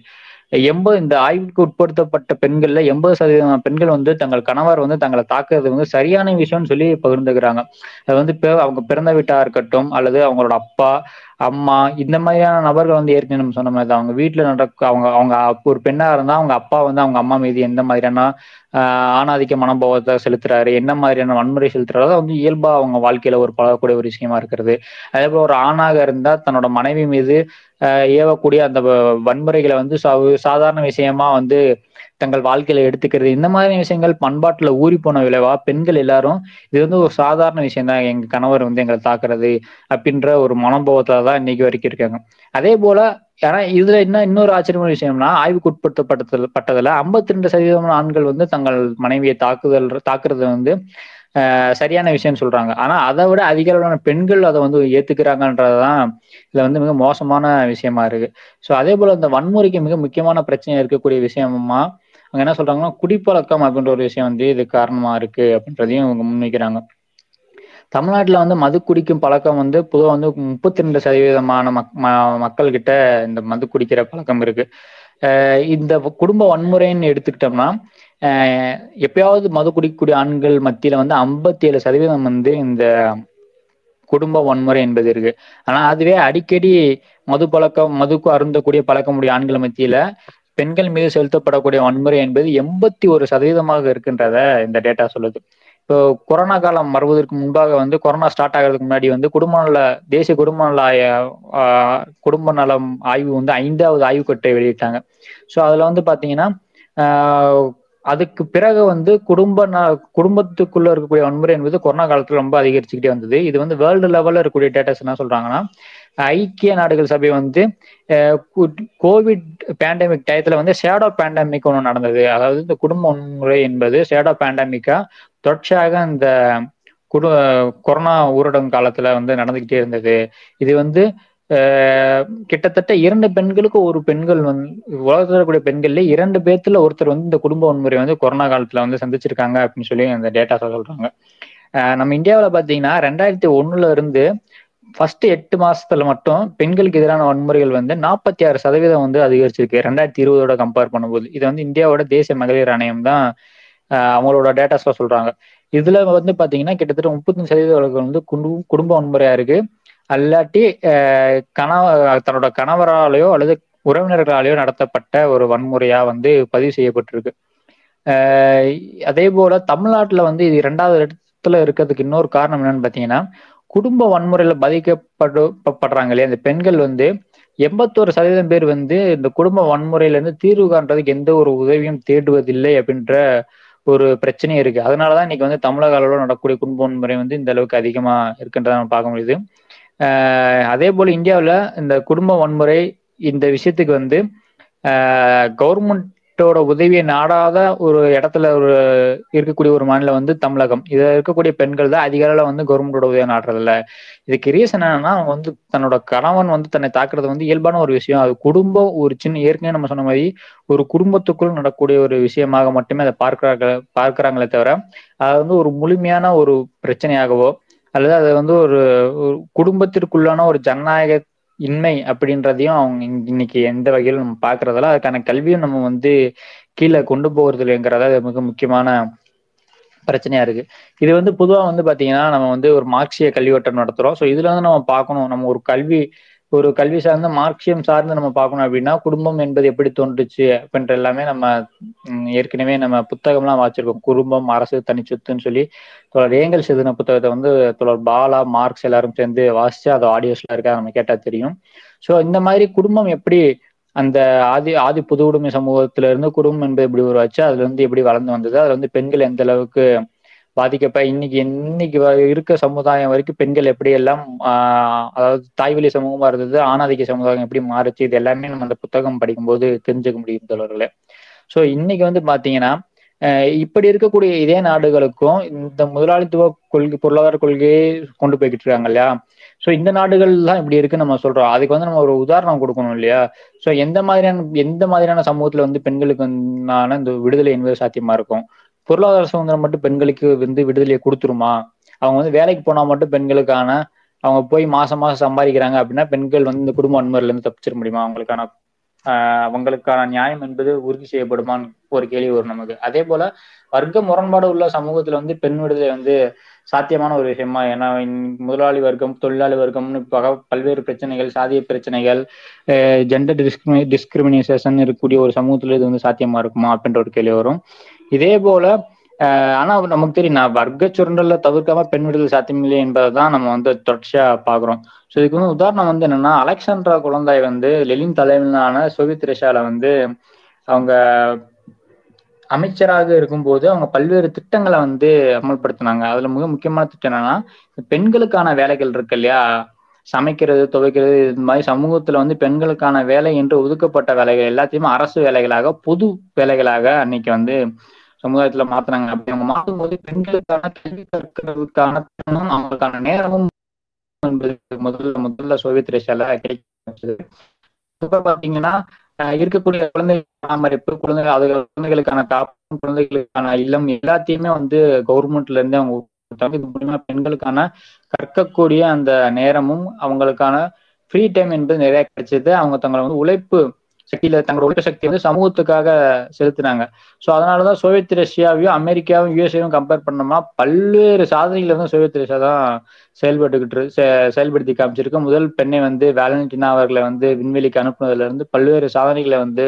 எண்பது இந்த ஆய்வுக்கு உட்படுத்தப்பட்ட பெண்கள்ல எண்பது சதவீதம் பெண்கள் வந்து தங்கள் கணவர் வந்து தங்களை தாக்குறது வந்து சரியான விஷயம்னு சொல்லி பகிர்ந்துக்கிறாங்க. அது வந்து அவங்க பிறந்த வீட்டா இருக்கட்டும் அல்லது அவங்களோட அப்பா அம்மா இந்த மாதிரியான நபர்கள் வந்து ஏற்கனவே நம்ம சொன்ன மாதிரி தான் அவங்க வீட்டுல நடக்க அவங்க அவங்க ஒரு பெண்ணா இருந்தா அவங்க அப்பா வந்து அவங்க அம்மா மீது எந்த மாதிரியான ஆஹ் ஆணாதிக்க மனோபாவத்தை செலுத்துறாரு என்ன மாதிரியான வன்முறை செலுத்துறாரு அதை வந்து இயல்பா அவங்க வாழ்க்கையில ஒரு பழகக்கூடிய ஒரு விஷயமா இருக்கிறது. அதே போல ஒரு ஆணாக இருந்தா தன்னோட மனைவி மீது ஆஹ் ஏவக்கூடிய அந்த வன்முறைகளை வந்து சா- சாதாரண விஷயமா வந்து தங்கள் வாழ்க்கையில எடுத்துக்கிறது. இந்த மாதிரி விஷயங்கள் பண்பாட்டுல ஊறி போன விளைவா பெண்கள் எல்லாரும் இது வந்து ஒரு சாதாரண விஷயம் தான் எங்க கணவர் வந்து எங்களை தாக்குறது அப்படின்ற ஒரு மனோபாவத்துல தான் இன்னைக்கு வரைக்கும் இருக்காங்க. அதே போல ஏன்னா இதுல என்ன இன்னொரு ஆச்சரியமான விஷயம்னா ஆய்வுக்கு உட்படுத்தப்பட்டதுல பட்டதுல ஐம்பத்தி ரெண்டு சதவீதமான ஆண்கள் வந்து தங்கள் மனைவியை தாக்குதல் தாக்குறது வந்து ஆஹ் சரியான விஷயம்னு சொல்றாங்க. ஆனா அதை விட அதிக அளவிலான பெண்கள் அதை வந்து ஏத்துக்கிறாங்கன்றதுதான் இதுல வந்து மிக மோசமான விஷயமா இருக்கு. ஸோ அதே போல இந்த வன்முறைக்கு மிக முக்கியமான பிரச்சனை இருக்கக்கூடிய விஷயமா அவங்க என்ன சொல்றாங்கன்னா குடிப்பழக்கம் அப்படின்ற ஒரு விஷயம் வந்து இது காரணமா இருக்கு அப்படின்றதையும் இவங்க முன்வைக்கிறாங்க. தமிழ்நாட்டில் வந்து மது குடிக்கும் பழக்கம் வந்து பொதுவாக வந்து முப்பத்தி ரெண்டு சதவீதமான மக் மக்கள்கிட்ட இந்த மது குடிக்கிற பழக்கம் இருக்கு. இந்த குடும்ப வன்முறைன்னு எடுத்துக்கிட்டோம்னா எப்பயாவது மது குடிக்கக்கூடிய ஆண்கள் மத்தியில வந்து ஐம்பத்தி ஏழு சதவீதம் வந்து இந்த குடும்ப வன்முறை என்பது இருக்கு. ஆனா அதுவே அடிக்கடி மது பழக்கம் மதுக்கு அருந்தக்கூடிய பழக்கமுடைய ஆண்கள் மத்தியில பெண்கள் மீது செலுத்தப்படக்கூடிய வன்முறை என்பது எண்பத்தி ஒரு சதவீதமாக இருக்கின்றத இந்த டேட்டா சொல்லுது. இப்போ கொரோனா காலம் வருவதற்கு முன்பாக வந்து கொரோனா ஸ்டார்ட் ஆகிறதுக்கு முன்னாடி வந்து குடும்ப நல தேசிய குடும்ப நல ஆய- ஆஹ் குடும்ப நலம் ஆய்வு வந்து ஐந்தாவது ஆய்வுக்கட்டை வெளியிட்டாங்க. ஸோ அதில் வந்து பார்த்தீங்கன்னா அதுக்கு பிறகு வந்து குடும்ப ந- குடும்பத்துக்குள்ள இருக்கக்கூடிய வன்முறை என்பது கொரோனா காலத்துல ரொம்ப அதிகரிச்சுக்கிட்டே வந்தது. இது வந்து வேர்ல்டு லெவல்ல இருக்கக்கூடிய டேட்டாஸ் என்ன சொல்றாங்கன்னா ஐக்கிய நாடுகள் சபை வந்து கோவிட் பேண்டமிக் டயத்துல வந்து ஷேடோ பேண்டமிக் ஒன்று நடந்தது. அதாவது இந்த குடும்ப வன்முறை என்பது ஷேடோ பேண்டமிக்கா தொடர்ச்சியாக அந்த குடு கொரோனா ஊரடங்கு காலத்துல வந்து நடந்துகிட்டே இருந்தது. இது வந்து கிட்டத்தட்ட இரண்டு பெண்களுக்கு ஒரு பெண்கள் வந்து உலகத்தில் இருக்கக்கூடிய பெண்கள்ல இரண்டு பேர்த்துல ஒருத்தர் வந்து இந்த குடும்ப வன்முறை வந்து கொரோனா காலத்துல வந்து சந்திச்சிருக்காங்க அப்படின்னு சொல்லி அந்த டேட்டா சொல்றாங்க. நம்ம இந்தியாவில் பாத்தீங்கன்னா ரெண்டாயிரத்தி ஒண்ணுல இருந்து ஃபர்ஸ்ட் எட்டு மாசத்துல மட்டும் பெண்களுக்கு எதிரான வன்முறைகள் வந்து நாற்பத்தி ஆறு சதவீதம் வந்து அதிகரிச்சிருக்கு. ரெண்டாயிரத்தி இருபதோட கம்பேர் பண்ணும்போது. இது வந்து இந்தியாவோட தேசிய மகளிர் ஆணையம் தான் அவங்களோட டேட்டாஸ்ல சொல்றாங்க. இதுல வந்து பாத்தீங்கன்னா கிட்டத்தட்ட முப்பத்தஞ்சு சதவீத அளவுக்கு வந்து குடும்ப குடும்ப வன்முறையா இருக்கு. அல்லாட்டி ஆஹ் கணவ தன்னோட கணவராலேயோ அல்லது உறவினர்களாலேயோ நடத்தப்பட்ட ஒரு வன்முறையா வந்து பதிவு செய்யப்பட்டிருக்கு. ஆஹ் அதே போல தமிழ்நாட்டுல வந்து இது இரண்டாவது இடத்துல இருக்கிறதுக்கு இன்னொரு காரணம் என்னன்னு பாத்தீங்கன்னா குடும்ப வன்முறையில பாதிக்கப்படு படுறாங்க இல்லையா? இந்த பெண்கள் வந்து எண்பத்தோரு சதவீதம் பேர் வந்து இந்த குடும்ப வன்முறையில இருந்து தீர்வு காண்றதுக்கு எந்த ஒரு உதவியும் தேடுவதில்லை அப்படின்ற ஒரு பிரச்சனையும் இருக்கு. அதனாலதான் இன்னைக்கு வந்து தமிழக அளவில் நடக்கக்கூடிய குடும்ப வன்முறை வந்து இந்த அளவுக்கு அதிகமா இருக்குன்றத நம்ம பார்க்க முடியுது. ஆஹ் அதே போல இந்தியாவில் இந்த குடும்ப வன்முறை இந்த விஷயத்துக்கு வந்து கவர்மெண்ட் கவர்மெண்ட்டோட உதவியை நாடாத ஒரு இடத்துல ஒரு இருக்கக்கூடிய ஒரு மாநிலம் வந்து தமிழகம். இதில் இருக்கக்கூடிய பெண்கள் தான் அதிக அளவுல வந்து கவர்மெண்டோட உதவியை நாடுறதில்ல. இதுக்கு ரீசன் என்னன்னா அவங்க வந்து தன்னோட கணவன் வந்து தன்னை தாக்குறது வந்து இயல்பான ஒரு விஷயம். அது குடும்பம் ஒரு சின்ன ஏற்கனவே நம்ம சொன்ன மாதிரி ஒரு குடும்பத்துக்குள் நடக்கக்கூடிய ஒரு விஷயமாக மட்டுமே அதை பார்க்கிறாங்க பார்க்கிறாங்களே தவிர அது வந்து ஒரு முழுமையான ஒரு பிரச்சனையாகவோ அல்லது அது வந்து ஒரு குடும்பத்திற்குள்ளான ஒரு ஜனநாயக இன்மை அப்படின்றதையும் அவங்க இன்னைக்கு எந்த வகையிலும் நம்ம பாக்குறதால அதுக்கான கல்வியும் நம்ம வந்து கீழே கொண்டு போகிறது இல்லைங்கிறத அது மிக முக்கியமான பிரச்சனையா இருக்கு. இது வந்து பொதுவா வந்து பாத்தீங்கன்னா நம்ம வந்து ஒரு மார்க்சிய கல்விவட்டம் நடத்துறோம். ஸோ இதுல வந்து நம்ம பார்க்கணும். நம்ம ஒரு கல்வி ஒரு கல்வி சார்ந்த மார்க்சியம் சார்ந்து நம்ம பார்க்கணும் அப்படின்னா குடும்பம் என்பது எப்படி தோன்றுச்சு அப்படின்ற எல்லாமே நம்ம ஏற்கனவே நம்ம புத்தகம்லாம் வாசிச்சிருக்கோம் குடும்பம் அரசு தனிச்சொத்துன்னு சொல்லி தொடர் ஏங்கல் செதுன புத்தகத்தை வந்து தொடர் பாலா மார்க்ஸ் எல்லாரும் சேர்ந்து வாசிச்சு அதை ஆடியோஸ்ல இருக்கா நம்ம கேட்டா தெரியும். ஸோ இந்த மாதிரி குடும்பம் எப்படி அந்த ஆதி ஆதி புது உடைமை சமூகத்துல இருந்து குடும்பம் என்பது எப்படி உருவாச்சு? அதுல இருந்து எப்படி வளர்ந்து வந்தது? அதுல வந்து பெண்கள் எந்த அளவுக்கு பாதிக்கப்ப இன்னைக்கு இன்னைக்கு வ- இருக்க சமுதாயம் வரைக்கும் பெண்கள் எப்படி எல்லாம் ஆஹ் அதாவது தாய்வழி சமூகமா இருந்தது ஆணாதிக்க சமுதாயம் எப்படி மாறுச்சு இது எல்லாமே நம்ம அந்த புத்தகம் படிக்கும்போது தெரிஞ்சுக்க முடியும் தொடர்களே ஸோ இன்னைக்கு வந்து பாத்தீங்கன்னா அஹ் இப்படி இருக்கக்கூடிய இதே நாடுகளுக்கும் இந்த முதலாளித்துவ கொள்கை பொருளாதார கொள்கையை கொண்டு போய்கிட்டு இருக்காங்க இல்லையா? ஸோ இந்த நாடுகள் தான் இப்படி இருக்குன்னு நம்ம சொல்றோம். அதுக்கு வந்து நம்ம ஒரு உதாரணம் கொடுக்கணும் இல்லையா? ஸோ எந்த மாதிரியான எந்த மாதிரியான சமூகத்துல வந்து பெண்களுக்கு இந்த விடுதலை என்பது சாத்தியமா இருக்கும்? பொருளாதார சுதந்திரம் மட்டும் பெண்களுக்கு வந்து விடுதலையை கொடுத்துருமா? அவங்க வந்து வேலைக்கு போனா மட்டும் பெண்களுக்கான அவங்க போய் மாசம் மாசம் சம்பாதிக்கிறாங்க அப்படின்னா பெண்கள் வந்து இந்த குடும்ப வன்முறையில இருந்து தப்பிச்சிட முடியுமா? அவங்களுக்கான ஆஹ் அவங்களுக்கான நியாயம் என்பது உறுதி செய்யப்படுமான்னு ஒரு கேள்வி வரும் நமக்கு. அதே போல வர்க்க முரண்பாடு உள்ள சமூகத்துல வந்து பெண் விடுதலை வந்து சாத்தியமான ஒரு விஷயமா ஏன்னா முதலாளி வர்க்கம் தொழிலாளி வர்க்கம்னு பக- பல்வேறு பிரச்சனைகள் சாதிய பிரச்சனைகள் ஜெண்டர் டிஸ்கிரிமி டிஸ்கிரிமினேஷன் இருக்கக்கூடிய ஒரு சமூகத்துல இது வந்து சாத்தியமா இருக்குமா அப்படின்ற ஒரு கேள்வி வரும். இதே போல ஆஹ் ஆனா நமக்கு தெரியும் நான் வர்க்க சுரண்டல தவிர்க்காம பெண் விடுதலை சாத்தியமில்லை என்பதுதான் நம்ம வந்து தொடர்ச்சியா பாக்குறோம் ஸோ இதுக்கு வந்து உதாரணம் வந்து என்னன்னா அலெக்சாண்ட்ரா குழந்தாய் வந்து லெலின் தலைமையிலான சோவியத் ரஷ்யால வந்து அவங்க அமைச்சராக இருக்கும்போது அவங்க பல்வேறு திட்டங்களை வந்து அமல்படுத்தினாங்க. அதுல மிக முக்கியமான திட்டம் என்னன்னா பெண்களுக்கான வேலைகள் இருக்கு இல்லையா? சமைக்கிறது துவைக்கிறது இது மாதிரி சமூகத்துல வந்து பெண்களுக்கான வேலை என்று ஒதுக்கப்பட்ட வேலைகள் எல்லாத்தையுமே அரசு வேலைகளாக பொது வேலைகளாக அன்னைக்கு வந்து சமுதாயத்துல மாத்துனாங்க. அப்படி அவங்க மாற்றும் போது பெண்களுக்கான கல்வி கற்கிறதுக்கான திறனும் அவங்களுக்கான நேரமும் முதல்ல முதல்ல சோவியத் ரஷ்யால கிடைச்சது இப்ப பாத்தீங்கன்னா இருக்கக்கூடிய குழந்தை பராமரிப்பு குழந்தைகள் அது குழந்தைகளுக்கான காப்பு குழந்தைகளுக்கான இல்லம் எல்லாத்தையுமே வந்து கவர்மெண்ட்ல இருந்து அவங்க கொடுத்தாங்க. இது மூலியமா பெண்களுக்கான கற்கக்கூடிய அந்த நேரமும் அவங்களுக்கான ஃப்ரீ டைம் என்பது நிறைய கிடைச்சது அவங்க தங்களை வந்து உழைப்பு சக்தியில தங்களோட உழைப்பு சக்தி வந்து சமூகத்துக்காக செலுத்தினாங்க ஸோ அதனாலதான் சோவியத் ரஷ்யாவையும் அமெரிக்காவும் யூஎஸ்ஏவும் கம்பேர் பண்ணோம்னா பல்வேறு சாதனைகள் வந்து சோவியத் ரஷ்யா தான் செயல்பட்டுக்கிட்டு செ- செயல்படுத்தி காமிச்சிருக்கு முதல் பெண்ணை வந்து வேலண்டினா அவர்களை வந்து விண்வெளிக்கு அனுப்புனதுல இருந்து பல்வேறு சாதனைகளை வந்து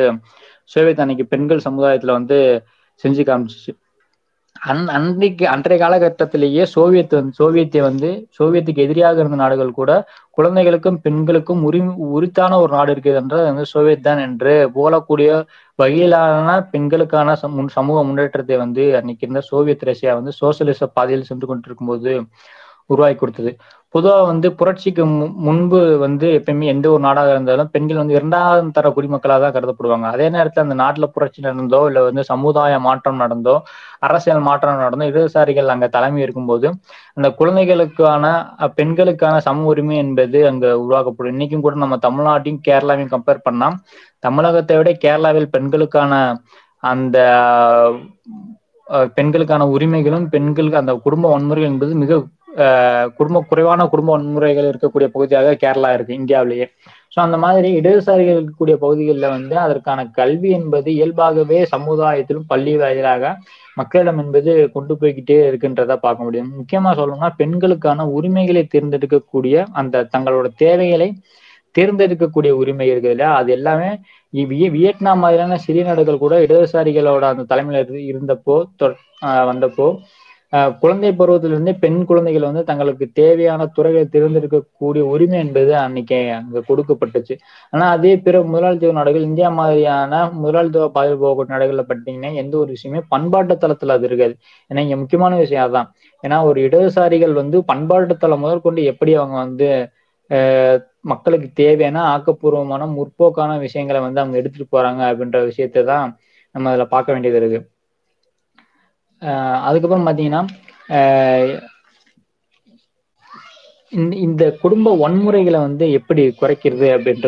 சோவியத் அன்னைக்கு பெண்கள் சமுதாயத்துல வந்து செஞ்சு காமிச்சிச்சு அந் அன்றைக்கு அன்றைய காலகட்டத்திலேயே சோவியத் வந்து சோவியத்தை வந்து சோவியத்துக்கு எதிரியாக இருந்த நாடுகள் கூட குழந்தைகளுக்கும் பெண்களுக்கும் உரி உரித்தான ஒரு நாடு இருக்குது என்றால் வந்து சோவியத் தான் என்று போலக்கூடிய வகையிலான பெண்களுக்கான சமூ- சமூக முன்னேற்றத்தை வந்து அன்னைக்கு இருந்த சோவியத் ரஷ்யா வந்து சோசியலிச பாதையில் சென்று கொண்டிருக்கும் போது உருவாக்கி கொடுத்தது. பொதுவா வந்து புரட்சிக்கு முன்பு வந்து எப்பயுமே எந்த ஒரு நாடாக இருந்தாலும் பெண்கள் வந்து இரண்டாவது தர குடிமக்களாக தான் கருதப்படுவாங்க. அதே நேரத்தில் அந்த நாட்டில் புரட்சி நடந்தோ இல்லை வந்து சமுதாய மாற்றம் நடந்தோ அரசியல் மாற்றம் நடந்தோ இடதுசாரிகள் அங்க தலைமை இருக்கும்போது அந்த குழந்தைகளுக்கான பெண்களுக்கான சம உரிமை என்பது அங்கே உருவாக்கப்படும். இன்னைக்கும் கூட நம்ம தமிழ்நாட்டையும் கேரளாவையும் கம்பேர் பண்ணா தமிழகத்தை விட கேரளாவில் பெண்களுக்கான அந்த பெண்களுக்கான உரிமைகளும் பெண்களுக்கு அந்த குடும்ப வன்முறைகள் என்பது மிக குடும்ப குறைவான குடும்ப வன்முறைகள் இருக்கக்கூடிய பகுதியாக கேரளா இருக்கு இந்தியாவிலேயே. ஸோ அந்த மாதிரி இடதுசாரிகள் இருக்கக்கூடிய பகுதிகளில் வந்து அதற்கான கல்வி என்பது இயல்பாகவே சமுதாயத்திலும் பள்ளி வாயிலாக மக்களிடம் என்பது கொண்டு போய்கிட்டே இருக்குன்றத பார்க்க முடியும். முக்கியமா சொல்லணும்னா பெண்களுக்கான உரிமைகளை தேர்ந்தெடுக்கக்கூடிய அந்த தங்களோட தேவைகளை தேர்ந்தெடுக்கக்கூடிய உரிமை இருக்குது இல்லையா? அது எல்லாமே வியட்நாம் மாதிரியான சிறிய நாடுகள் கூட இடதுசாரிகளோட அந்த தலைமையில் இருந்தப்போ தொ- வந்தப்போ குழந்தை பருவத்திலிருந்தே பெண் குழந்தைகள் வந்து தங்களுக்கு தேவையான துறைகளை தேர்ந்தெடுக்கக்கூடிய உரிமை என்பது அன்னைக்கு அங்க கொடுக்கப்பட்டுச்சு. ஆனா அதே பிற முதலாளித்துவ நாடுகள் இந்தியா மாதிரியான முதலாளித்துவ பாதையில் போகக்கூடிய நாடுகள்ல பார்த்தீங்கன்னா எந்த ஒரு விஷயமே பண்பாட்டு தளத்துல அது இருக்காது. ஏன்னா இங்க முக்கியமான விஷயம் அதான். ஏன்னா ஒரு இடதுசாரிகள் வந்து பண்பாட்டு தளம் முதற்கொண்டு எப்படி அவங்க வந்து ஆஹ் மக்களுக்கு தேவையான ஆக்கப்பூர்வமான முற்போக்கான விஷயங்களை வந்து அவங்க எடுத்துட்டு போறாங்க அப்படின்ற விஷயத்தை தான் நம்ம அதில் பார்க்க வேண்டியது இருக்கு. அதுக்கப்புறம் பார்த்தீங்கன்னா இந்த இந்த குடும்ப வன்முறைகளை வந்து எப்படி குறைக்கிறது அப்படின்ற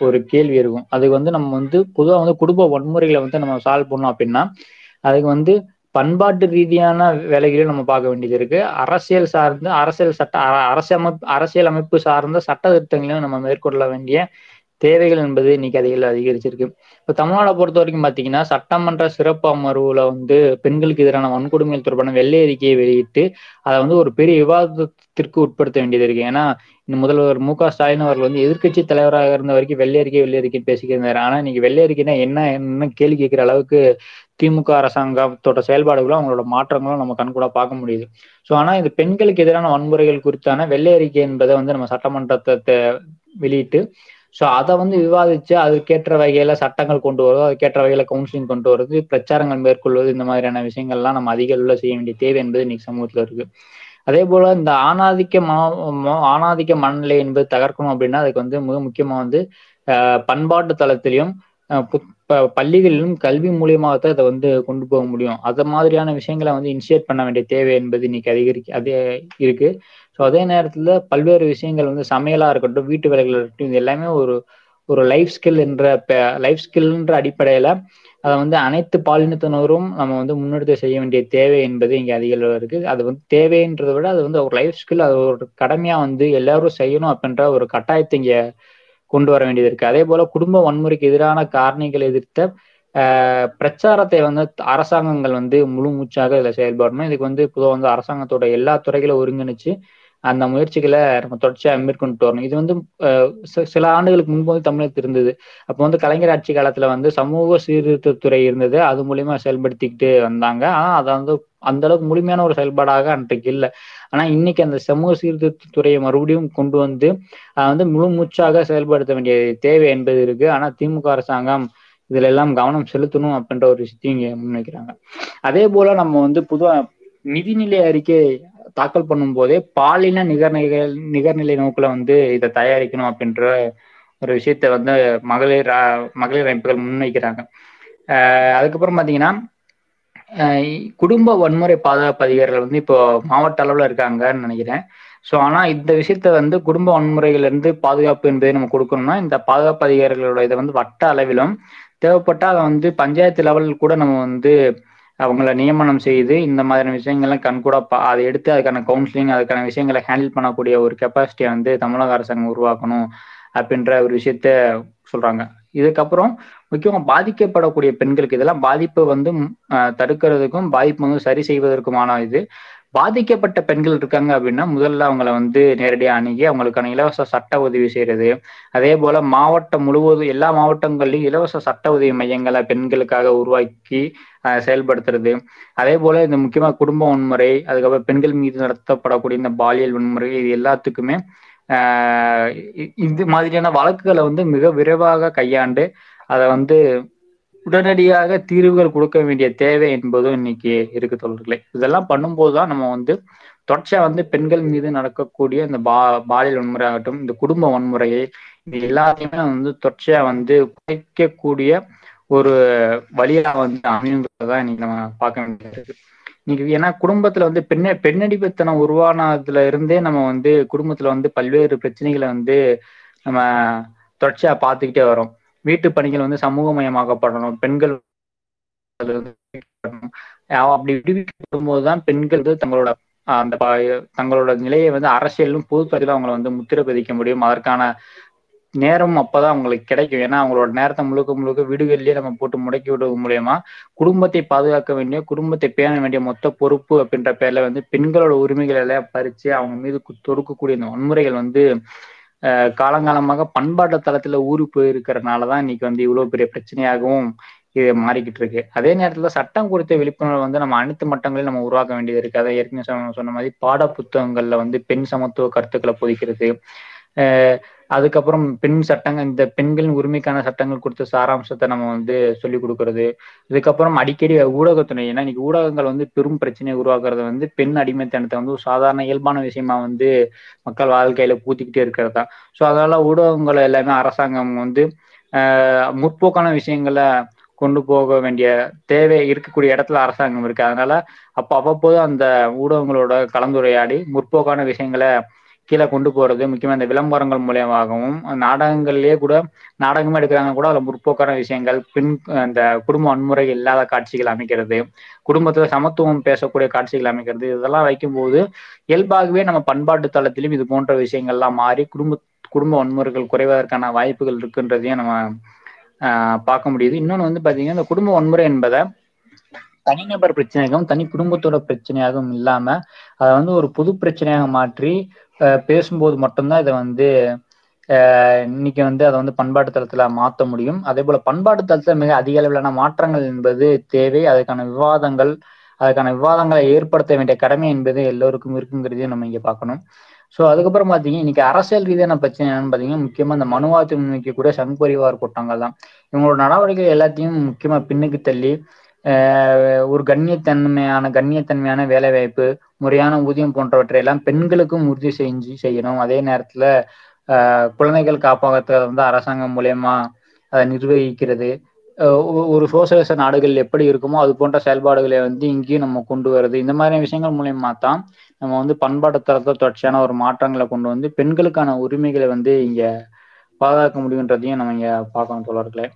ஒரு கேள்வி இருக்கும். அதுக்கு வந்து நம்ம வந்து பொதுவாக வந்து குடும்ப வன்முறைகளை வந்து நம்ம சால்வ் பண்ணோம் அப்படின்னா அதுக்கு வந்து பண்பாட்டு ரீதியான வேலைகளையும் நம்ம பார்க்க வேண்டியது இருக்கு. அரசியல் சார்ந்த அரசியல் சட்ட அரசியலமைப்பு அரசியல் அமைப்பு சார்ந்த சட்ட திருத்தங்களையும் நம்ம மேற்கொள்ள வேண்டிய தேவைகள் என்பது இன்னைக்கு அதிக அதிகரிச்சிருக்கு. இப்போ தமிழ்நாடை பொறுத்த வரைக்கும் பார்த்தீங்கன்னா சட்டமன்ற சிறப்பு அமர்வுல வந்து பெண்களுக்கு எதிரான வன்கொடுமைகள் தொடர்பான வெள்ளை அறிக்கையை வெளியிட்டு அதை வந்து ஒரு பெரிய விவாதத்திற்கு உட்படுத்த வேண்டியது இருக்கு. ஏன்னா இந்த முதல்வர் மு க ஸ்டாலின் அவர்கள் வந்து எதிர்கட்சி தலைவராக இருந்த வரைக்கும் வெள்ளை அறிக்கை வெள்ளை அறிக்கை பேசிக்கிறாரு ஆனா இன்னைக்கு வெள்ளை அறிக்கைனா என்ன என்ன கேள்வி கேட்கிற அளவுக்கு திமுக அரசாங்கத்தோட செயல்பாடுகளும் அவங்களோட மாற்றங்களும் நம்ம கண்கூட பார்க்க முடியுது. ஸோ ஆனால் இது பெண்களுக்கு எதிரான வன்முறைகள் குறித்தான வெள்ளை அறிக்கை என்பதை வந்து நம்ம சட்டமன்றத்தை வெளியிட்டு ஸோ அதை வந்து விவாதிச்சு அதுக்கேற்ற வகையில சட்டங்கள் கொண்டு வருவது அதுக்கேற்ற வகையில கவுன்சிலிங் கொண்டு வருவது பிரச்சாரங்கள் மேற்கொள்வது இந்த மாதிரியான விஷயங்கள்லாம் நம்ம அதிக அளவில் செய்ய வேண்டிய தேவை என்பது இன்னைக்கு சமூகத்துல இருக்கு. அதே போல இந்த ஆணாதிக்க ஆணாதிக்க மனநிலை என்பது தகர்க்கணும் அப்படின்னா அதுக்கு வந்து மிக முக்கியமா வந்து பண்பாட்டு தளத்திலையும் பள்ளிகளிலும் கல்வி மூலியமாகத்தான் இதை வந்து கொண்டு போக முடியும். அது மாதிரியான விஷயங்களை வந்து இனிஷியேட் பண்ண வேண்டிய தேவை என்பது இன்னைக்கு அதிகரிக்க அதே இருக்கு. ஸோ அதே நேரத்தில் பல்வேறு விஷயங்கள் வந்து சமையலாக இருக்கட்டும் வீட்டு வேலைகள் இருக்கட்டும் இது எல்லாமே ஒரு ஒரு லைஃப் ஸ்கில் என்ற லைஃப் ஸ்கில்ன்ற அடிப்படையில அதை வந்து அனைத்து பாலினத்தினரும் நம்ம வந்து முன்னெடுத்து செய்ய வேண்டிய தேவை என்பது இங்கே அதிக இருக்குது அது வந்து தேவைன்றதை விட அது வந்து ஒரு லைஃப் ஸ்கில் அது ஒரு கடமையாக வந்து எல்லாரும் செய்யணும் அப்படின்ற ஒரு கட்டாயத்தை இங்கே கொண்டு வர வேண்டியது இருக்கு. அதே போல குடும்ப வன்முறைக்கு எதிரான காரணிகள் எதிர்த்த பிரச்சாரத்தை வந்து அரசாங்கங்கள் வந்து முழு மூச்சாக இதில் செயல்படணும். இதுக்கு வந்து பொதுவாக வந்து அரசாங்கத்தோட எல்லா துறைகளும் ஒருங்கிணைச்சு அந்த முயற்சிகளை நம்ம தொடர்ச்சியாக மேற்கொண்டு வரணும். இது வந்து சில ஆண்டுகளுக்கு முன்பு வந்து தமிழகத்தில் இருந்தது. அப்போ வந்து கலைஞர் ஆட்சி காலத்துல வந்து சமூக சீர்திருத்தத்துறை இருந்தது. அது மூலியமா செயல்படுத்திக்கிட்டு வந்தாங்க. ஆனா அதை வந்து அந்த அளவுக்கு முழுமையான ஒரு செயல்பாடாக அன்றைக்கு இல்லை. ஆனா இன்னைக்கு அந்த சமூக சீர்திருத்தத்துறையை மறுபடியும் கொண்டு வந்து அதை வந்து முழு மூச்சாக செயல்படுத்த வேண்டிய தேவை என்பது இருக்கு. ஆனா திமுக அரசாங்கம் இதுல எல்லாம் கவனம் செலுத்தணும் அப்படின்ற ஒரு விஷயத்தையும் இங்க முன்வைக்கிறாங்க. அதே போல நம்ம வந்து பொதுவா நிதிநிலை அறிக்கை தாக்கல் பண்ணும் போதே பாலின நிகர்நிலை நிகர்நிலை நோக்கில் வந்து இதை தயாரிக்கணும் அப்படின்ற ஒரு விஷயத்த வந்து மகளிர் மகளிர் அமைப்புகள் முன்வைக்கிறாங்க. அதுக்கப்புறம் பார்த்தீங்கன்னா குடும்ப வன்முறை பாதுகாப்பு அதிகாரிகள் வந்து இப்போ மாவட்ட அளவில் இருக்காங்கன்னு நினைக்கிறேன். ஸோ ஆனால் இந்த விஷயத்த வந்து குடும்ப வன்முறையிலிருந்து பாதுகாப்பு என்பதை நம்ம கொடுக்கணும்னா இந்த பாதுகாப்பு அதிகாரிகளோட இதை வந்து வட்ட அளவிலும் தேவைப்பட்டால் அதை வந்து பஞ்சாயத்து லெவல் கூட நம்ம வந்து அவங்கள நியமனம் செய்து இந்த மாதிரியான விஷயங்கள்லாம் கண்கூட அதை எடுத்து அதுக்கான கவுன்சிலிங் அதுக்கான விஷயங்களை ஹேண்டில் பண்ணக்கூடிய ஒரு கெப்பாசிட்டியை வந்து தமிழக அரசாங்கம் உருவாக்கணும் அப்படின்ற ஒரு விஷயத்த சொல்றாங்க. இதுக்கப்புறம் முக்கியமாக பாதிக்கப்படக்கூடிய பெண்களுக்கு இதெல்லாம் பாதிப்பை வந்து தடுக்கிறதுக்கும் பாதிப்பு வந்து சரி செய்வதற்குமான இது பாதிக்கப்பட்ட பெண்கள் இருக்காங்க அப்படின்னா முதல்ல அவங்கள வந்து நேரடியாக அணுகி அவங்களுக்கான இலவச சட்ட உதவி செய்யறது அதே போல மாவட்டம் முழுவதும் எல்லா மாவட்டங்கள்லையும் இலவச சட்ட உதவி மையங்களை பெண்களுக்காக உருவாக்கி செயல்படுத்துறது. அதே போல இந்த முக்கியமா குடும்ப வன்முறை அதுக்கப்புறம் பெண்கள் மீது நடத்தப்படக்கூடிய இந்த பாலியல் வன்முறை இது எல்லாத்துக்குமே இது மாதிரியான வழக்குகளை வந்து மிக விரைவாக கையாண்டு அதை வந்து உடனடியாக தீர்வுகள் கொடுக்க வேண்டிய தேவை என்பதும் இன்னைக்கு இருக்கு தொடர்களே இதெல்லாம் பண்ணும்போது தான் நம்ம வந்து தொடர்ச்சியா வந்து பெண்கள் மீது நடக்கக்கூடிய இந்த பா பாலியல் வன்முறை ஆகட்டும் இந்த குடும்ப வன்முறையை இது எல்லாத்தையுமே வந்து தொடர்ச்சியா வந்து குறைக்கக்கூடிய ஒரு வழியா வந்து அமையுங்கிறதா இன்னைக்கு நம்ம பார்க்க வேண்டியது இன்னைக்கு ஏன்னா குடும்பத்துல வந்து பெண்ண பெண்ணடிப்புத்தனம் உருவானதுல இருந்தே நம்ம வந்து குடும்பத்துல வந்து பல்வேறு பிரச்சனைகளை வந்து நம்ம தொடர்ச்சியா பார்த்துக்கிட்டே வரோம். வீட்டு பணிகள் வந்து சமூகமயமாக்கப்படணும். பெண்கள் அப்படி விடுவிக்கப்படும் போதுதான் பெண்கள் வந்து தங்களோட அந்த தங்களோட நிலையை வந்து அரசியலும் பொதுத்துறையில அவங்களை வந்து முத்திரை பதிக்க முடியும். அதற்கான நேரம் அப்பதான் அவங்களுக்கு கிடைக்கும். ஏன்னா அவங்களோட நேரத்தை முழுக்க முழுக்க வீடுகளிலேயே நம்ம போட்டு முடக்கி விடுவது மூலயமா குடும்பத்தை பாதுகாக்க வேண்டிய குடும்பத்தை பேண வேண்டிய மொத்த பொறுப்பு அப்படின்ற பேர்ல வந்து பெண்களோட உரிமைகளை எல்லாம் பறிச்சு அவங்க மீது தொடுக்கக்கூடிய இந்த வன்முறைகள் வந்து காலங்காலமாக பண்பாட்டு தளத்துல ஊறி போயிருக்கிறதுனாலதான் இன்னைக்கு வந்து இவ்வளவு பெரிய பிரச்சனையாகவும் இது மாறிக்கிட்டு இருக்கு. அதே நேரத்துல சட்டம் குறித்த விழிப்புணர்வு வந்து நம்ம அனைத்து மட்டங்களையும் நம்ம உருவாக்க வேண்டியது இருக்கு. அதை ஏற்கனவே சொன்ன மாதிரி பாட புத்தகங்கள்ல வந்து பெண் சமத்துவ கருத்துக்களை பொதிக்கிறது அதுக்கப்புறம் பெண் சட்டங்கள் இந்த பெண்களின் உரிமைக்கான சட்டங்கள் கொடுத்த சாராம்சத்தை நம்ம வந்து சொல்லிக் கொடுக்கறது. இதுக்கப்புறம் அடிக்கடி ஊடகத்துறை ஏன்னா இன்னைக்கு ஊடகங்கள் வந்து பெரும் பிரச்சனையை உருவாக்குறது வந்து பெண் அடிமைத்தனத்தை வந்து ஒரு சாதாரண இயல்பான விஷயமா வந்து மக்கள் வாழ்க்கையில பூத்திக்கிட்டே இருக்கிறது தான். ஸோ அதனால ஊடகங்களை எல்லாமே அரசாங்கம் வந்து முற்போக்கான விஷயங்களை கொண்டு போக வேண்டிய தேவை இருக்கக்கூடிய இடத்துல அரசாங்கம் இருக்கு. அதனால அப்ப அவ்வப்போது அந்த ஊடகங்களோட கலந்துரையாடி முற்போக்கான விஷயங்களை கீழே கொண்டு போறது முக்கியமா இந்த விளம்பரங்கள் மூலியமாகவும் நாடகங்கள்லயே கூட நாடகமே எடுக்கிறாங்க கூட அதுல முற்போக்கான விஷயங்கள் பின் அந்த குடும்ப வன்முறை இல்லாத காட்சிகள் அமைக்கிறது குடும்பத்துல சமத்துவம் பேசக்கூடிய காட்சிகள் அமைக்கிறது இதெல்லாம் வைக்கும்போது இயல்பாகவே நம்ம பண்பாட்டு தளத்திலும் இது போன்ற விஷயங்கள்லாம் மாறி குடும்ப குடும்ப வன்முறைகள் குறைவதற்கான வாய்ப்புகள் இருக்குன்றதையும் நம்ம பார்க்க முடியுது. இன்னொன்று வந்து பாத்தீங்கன்னா இந்த குடும்ப வன்முறை என்பதை தனிநபர் பிரச்சனையாகவும் தனி குடும்பத்தோட பிரச்சனையாகவும் இல்லாம அதை வந்து ஒரு பொது பிரச்சனையாக மாற்றி பேசும்போது மட்டும்தான் இதை வந்து இன்னைக்கு வந்து அதை வந்து பண்பாட்டு தளத்துல மாற்ற முடியும். அதே போல பண்பாட்டு தளத்துல மிக அதிக அளவிலான மாற்றங்கள் என்பது தேவை. அதுக்கான விவாதங்கள் அதுக்கான விவாதங்களை ஏற்படுத்த வேண்டிய கடமை என்பது எல்லோருக்கும் இருக்குங்கிறதையும் நம்ம இங்க பார்க்கணும். ஸோ அதுக்கப்புறம் பார்த்தீங்கன்னா இன்னைக்கு அரசியல் ரீதியான பிரச்சனை என்னன்னு பார்த்தீங்கன்னா முக்கியமாக இந்த மனுவாதி முன்வைக்கக்கூடிய சங் பரிவார் கூட்டங்கள் தான். இவங்களோட நடவடிக்கை எல்லாத்தையும் முக்கியமாக பின்னுக்கு தள்ளி ஒரு கண்ணியத்தன்மையான கண்ணியத்தன்மையான வேலைவாய்ப்பு முறையான ஊதியம் போன்றவற்றை எல்லாம் பெண்களுக்கும் உறுதி செஞ்சு செய்யணும். அதே நேரத்துல குழந்தைகள் காப்பகத்தை வந்து அரசாங்கம் மூலயமா அதை நிர்வகிக்கிறது. ஒரு சோசியலிச நாடுகள் எப்படி இருக்குமோ அது போன்ற செயல்பாடுகளை வந்து இங்கேயும் நம்ம கொண்டு வருது. இந்த மாதிரி விஷயங்கள் மூலயமா தான் நம்ம வந்து பண்பாட்டு தரத்தை தொடர்ச்சியான ஒரு மாற்றங்களை கொண்டு வந்து பெண்களுக்கான உரிமைகளை வந்து இங்க பாதுகாக்க முடியுன்றதையும் நம்ம இங்க பார்க்கணும் தோழர்களே.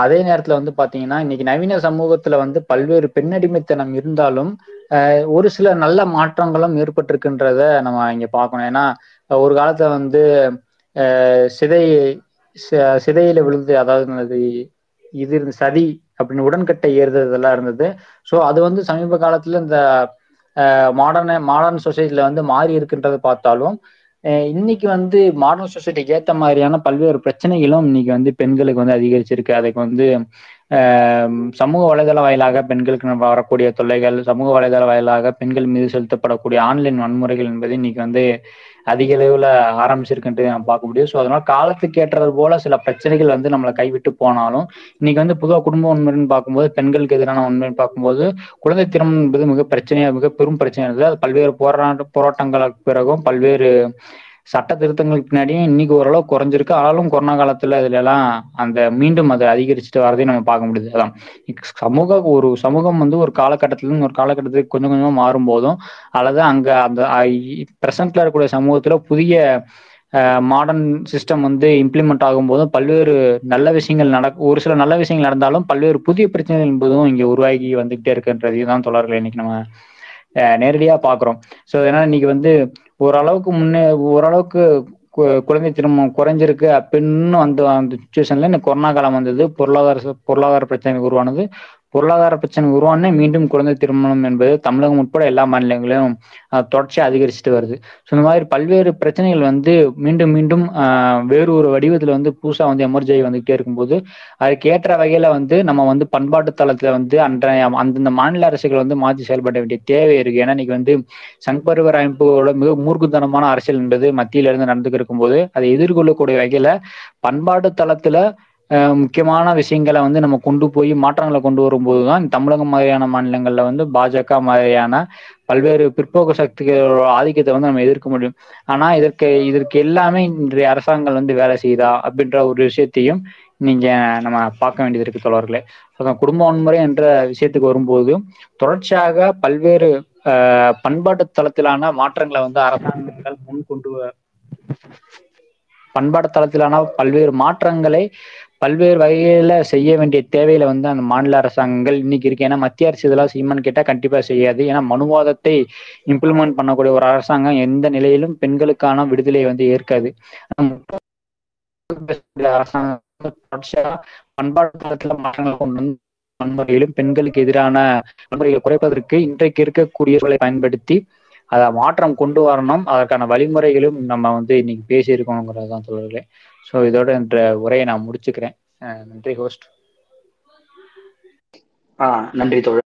அதே நேரத்துல வந்து பாத்தீங்கன்னா இன்னைக்கு நவீன சமூகத்துல வந்து பல்வேறு பெண்ணடிமைத்தனம் இருந்தாலும் ஒரு சில நல்ல மாற்றங்களும் ஏற்பட்டிருக்குன்றத நம்ம இங்க பார்க்கணும் ஏன்னா ஒரு காலத்துல வந்து சிதை சிதையில விழுந்து அதாவது இது இருந்து சதி அப்படின்னு உடன்கட்டை ஏறுறது இதெல்லாம் இருந்தது. ஸோ அது வந்து சமீப காலத்துல இந்த மாடர்ன மாடர்ன் சொசைட்டில வந்து மாறி இருக்குன்றதை பார்த்தாலும் இன்னைக்கு வந்து மாடர்ன் சொசைட்டிக்கு ஏற்ற மாதிரியான பல்வேறு பிரச்சனைகளும் இன்னைக்கு வந்து பெண்களுக்கு வந்து அதிகரிச்சிருக்கு. அதுக்கு வந்து சமூக வலைதள வாயிலாக பெண்களுக்கு வரக்கூடிய தொல்லைகள் சமூக வலைதள வாயிலாக பெண்கள் மீது செலுத்தப்படக்கூடிய ஆன்லைன் வன்முறைகள் என்பது இன்னைக்கு வந்து அதிக அளவுல ஆரம்பிச்சிருக்குன்ட்டு நம்ம பார்க்க முடியும். ஸோ அதனால காலத்துக்கு ஏற்றது போல சில பிரச்சனைகள் வந்து நம்மளை கைவிட்டு போனாலும் இன்னைக்கு வந்து பொதுவாக குடும்ப உண்மைன்னு பார்க்கும்போது பெண்களுக்கு எதிரான உண்மைன்னு பார்க்கும்போது குழந்தை திருமணம் என்பது மிக பிரச்சனையா மிக பெரும் பிரச்சனை இருந்தது. அது பல்வேறு போராட்ட போராட்டங்களுக்கு பிறகும் பல்வேறு சட்ட திருத்தங்களுக்கு பின்னாடியும் இன்னைக்கு ஓரளவு குறைஞ்சிருக்கு. ஆனாலும் கொரோனா காலத்துல இதுல எல்லாம் அந்த மீண்டும் அதை அதிகரிச்சுட்டு வரதையும் நம்ம பார்க்க முடியுது. அதான். சமூக ஒரு சமூகம் வந்து ஒரு காலகட்டத்துல ஒரு காலகட்டத்துக்கு கொஞ்சம் கொஞ்சமா மாறும் போதும் அல்லது அங்க அந்த பிரசன்ட்ல இருக்கக்கூடிய சமூகத்துல புதிய மாடர்ன் சிஸ்டம் வந்து இம்ப்ளிமெண்ட் ஆகும் போதும் பல்வேறு நல்ல விஷயங்கள் நட ஒரு சில நல்ல விஷயங்கள் நடந்தாலும் பல்வேறு புதிய பிரச்சனைகள் என்பதும் இங்க உருவாகி வந்துகிட்டே இருக்குன்றதையும் தான் தொடர்கள் இன்னைக்கு நம்ம நேரடியா பாக்குறோம். ஸோ ஏன்னா இன்னைக்கு வந்து ஓரளவுக்கு முன்னே ஓரளவுக்கு குழந்தை திருமணம் குறைஞ்சிருக்கு அப்படின்னு வந்து அந்த சுச்சுவேஷன்ல இந்த கொரோனா காலம் வந்தது. பொருளாதார பொருளாதார பிரச்சனை உருவானது. பொருளாதார பிரச்சனை உருவானே மீண்டும் குழந்தை திருமணம் என்பது தமிழகம் உட்பட எல்லா மாநிலங்களிலும் தொடர்ச்சியாக அதிகரிச்சுட்டு வருது. ஸோ இந்த மாதிரி பல்வேறு பிரச்சனைகள் வந்து மீண்டும் மீண்டும் வேறு ஒரு வடிவத்தில் வந்து புதுசாக வந்து எமர்ஜி ஆகி வந்துகிட்டே இருக்கும்போது அதுக்கு ஏற்ற வகையில் வந்து நம்ம வந்து பண்பாட்டு தளத்தில் வந்து அன்றைய அந்தந்த மாநில அரசுகள் வந்து மாற்றி செயல்பட வேண்டிய தேவை இருக்கு. ஏன்னா இன்னைக்கு வந்து சங்பருவர் அமைப்புகளோட மிக மூர்க்குத்தனமான அரசியல் என்பது மத்தியிலிருந்து நடந்துகிட்டு நடந்துக்கு இருக்கும்போது அதை எதிர்கொள்ளக்கூடிய வகையில் பண்பாட்டு தளத்தில் முக்கியமான விஷயங்களை வந்து நம்ம கொண்டு போய் மாற்றங்களை கொண்டு வரும்போது தான் தமிழகம் மாதிரியான மாநிலங்களில் வந்து பாஜக மாதிரியான பல்வேறு பிற்போக்கு சக்திகளோட ஆதிக்கத்தை வந்து நம்ம எதிர்க்க முடியும். ஆனா இதற்கு இதற்கு எல்லாமே இன்றைய அரசாங்கம் வந்து வேலை செய்யுதா அப்படின்ற ஒரு விஷயத்தையும் நீங்க நம்ம பார்க்க வேண்டியது இருக்கு தோழர்களே. குடும்ப வன்முறை என்ற விஷயத்துக்கு வரும்போது தொடர்ச்சியாக பல்வேறு பண்பாட்டு தளத்திலான மாற்றங்களை வந்து அரசாங்கங்கள் முன் கொண்டு பண்பாட்டு தளத்திலான பல்வேறு மாற்றங்களை பல்வேறு வகையில செய்ய வேண்டிய தேவையில வந்து அந்த மாநில அரசாங்கங்கள் இன்னைக்கு இருக்கு. ஏன்னா மத்திய அரசு இதெல்லாம் செய்யுமான்னு கேட்டா கண்டிப்பா செய்யாது. ஏன்னா மனுவாதத்தை இம்ப்ளிமெண்ட் பண்ணக்கூடிய ஒரு அரசாங்கம் எந்த நிலையிலும் பெண்களுக்கான விடுதலை வந்து ஏற்காது. அரசாங்கம் பண்பாட்டு தளத்துல மாற்றங்களை கொண்டு வந்து வன்முறையிலும் பெண்களுக்கு எதிரான வன்முறைகளை குறைப்பதற்கு இன்றைக்கு இருக்கக்கூடிய சூழலை பயன்படுத்தி அதை மாற்றம் கொண்டு வரணும். அதற்கான வழிமுறைகளும் நம்ம வந்து இன்னைக்கு பேசியிருக்கோங்கிறது தான் சொல்றேன் ஸோ இதோட என்ற உரையை நான் முடிச்சுக்கிறேன். நன்றி ஹோஸ்ட் ஆ நன்றி தோழர்.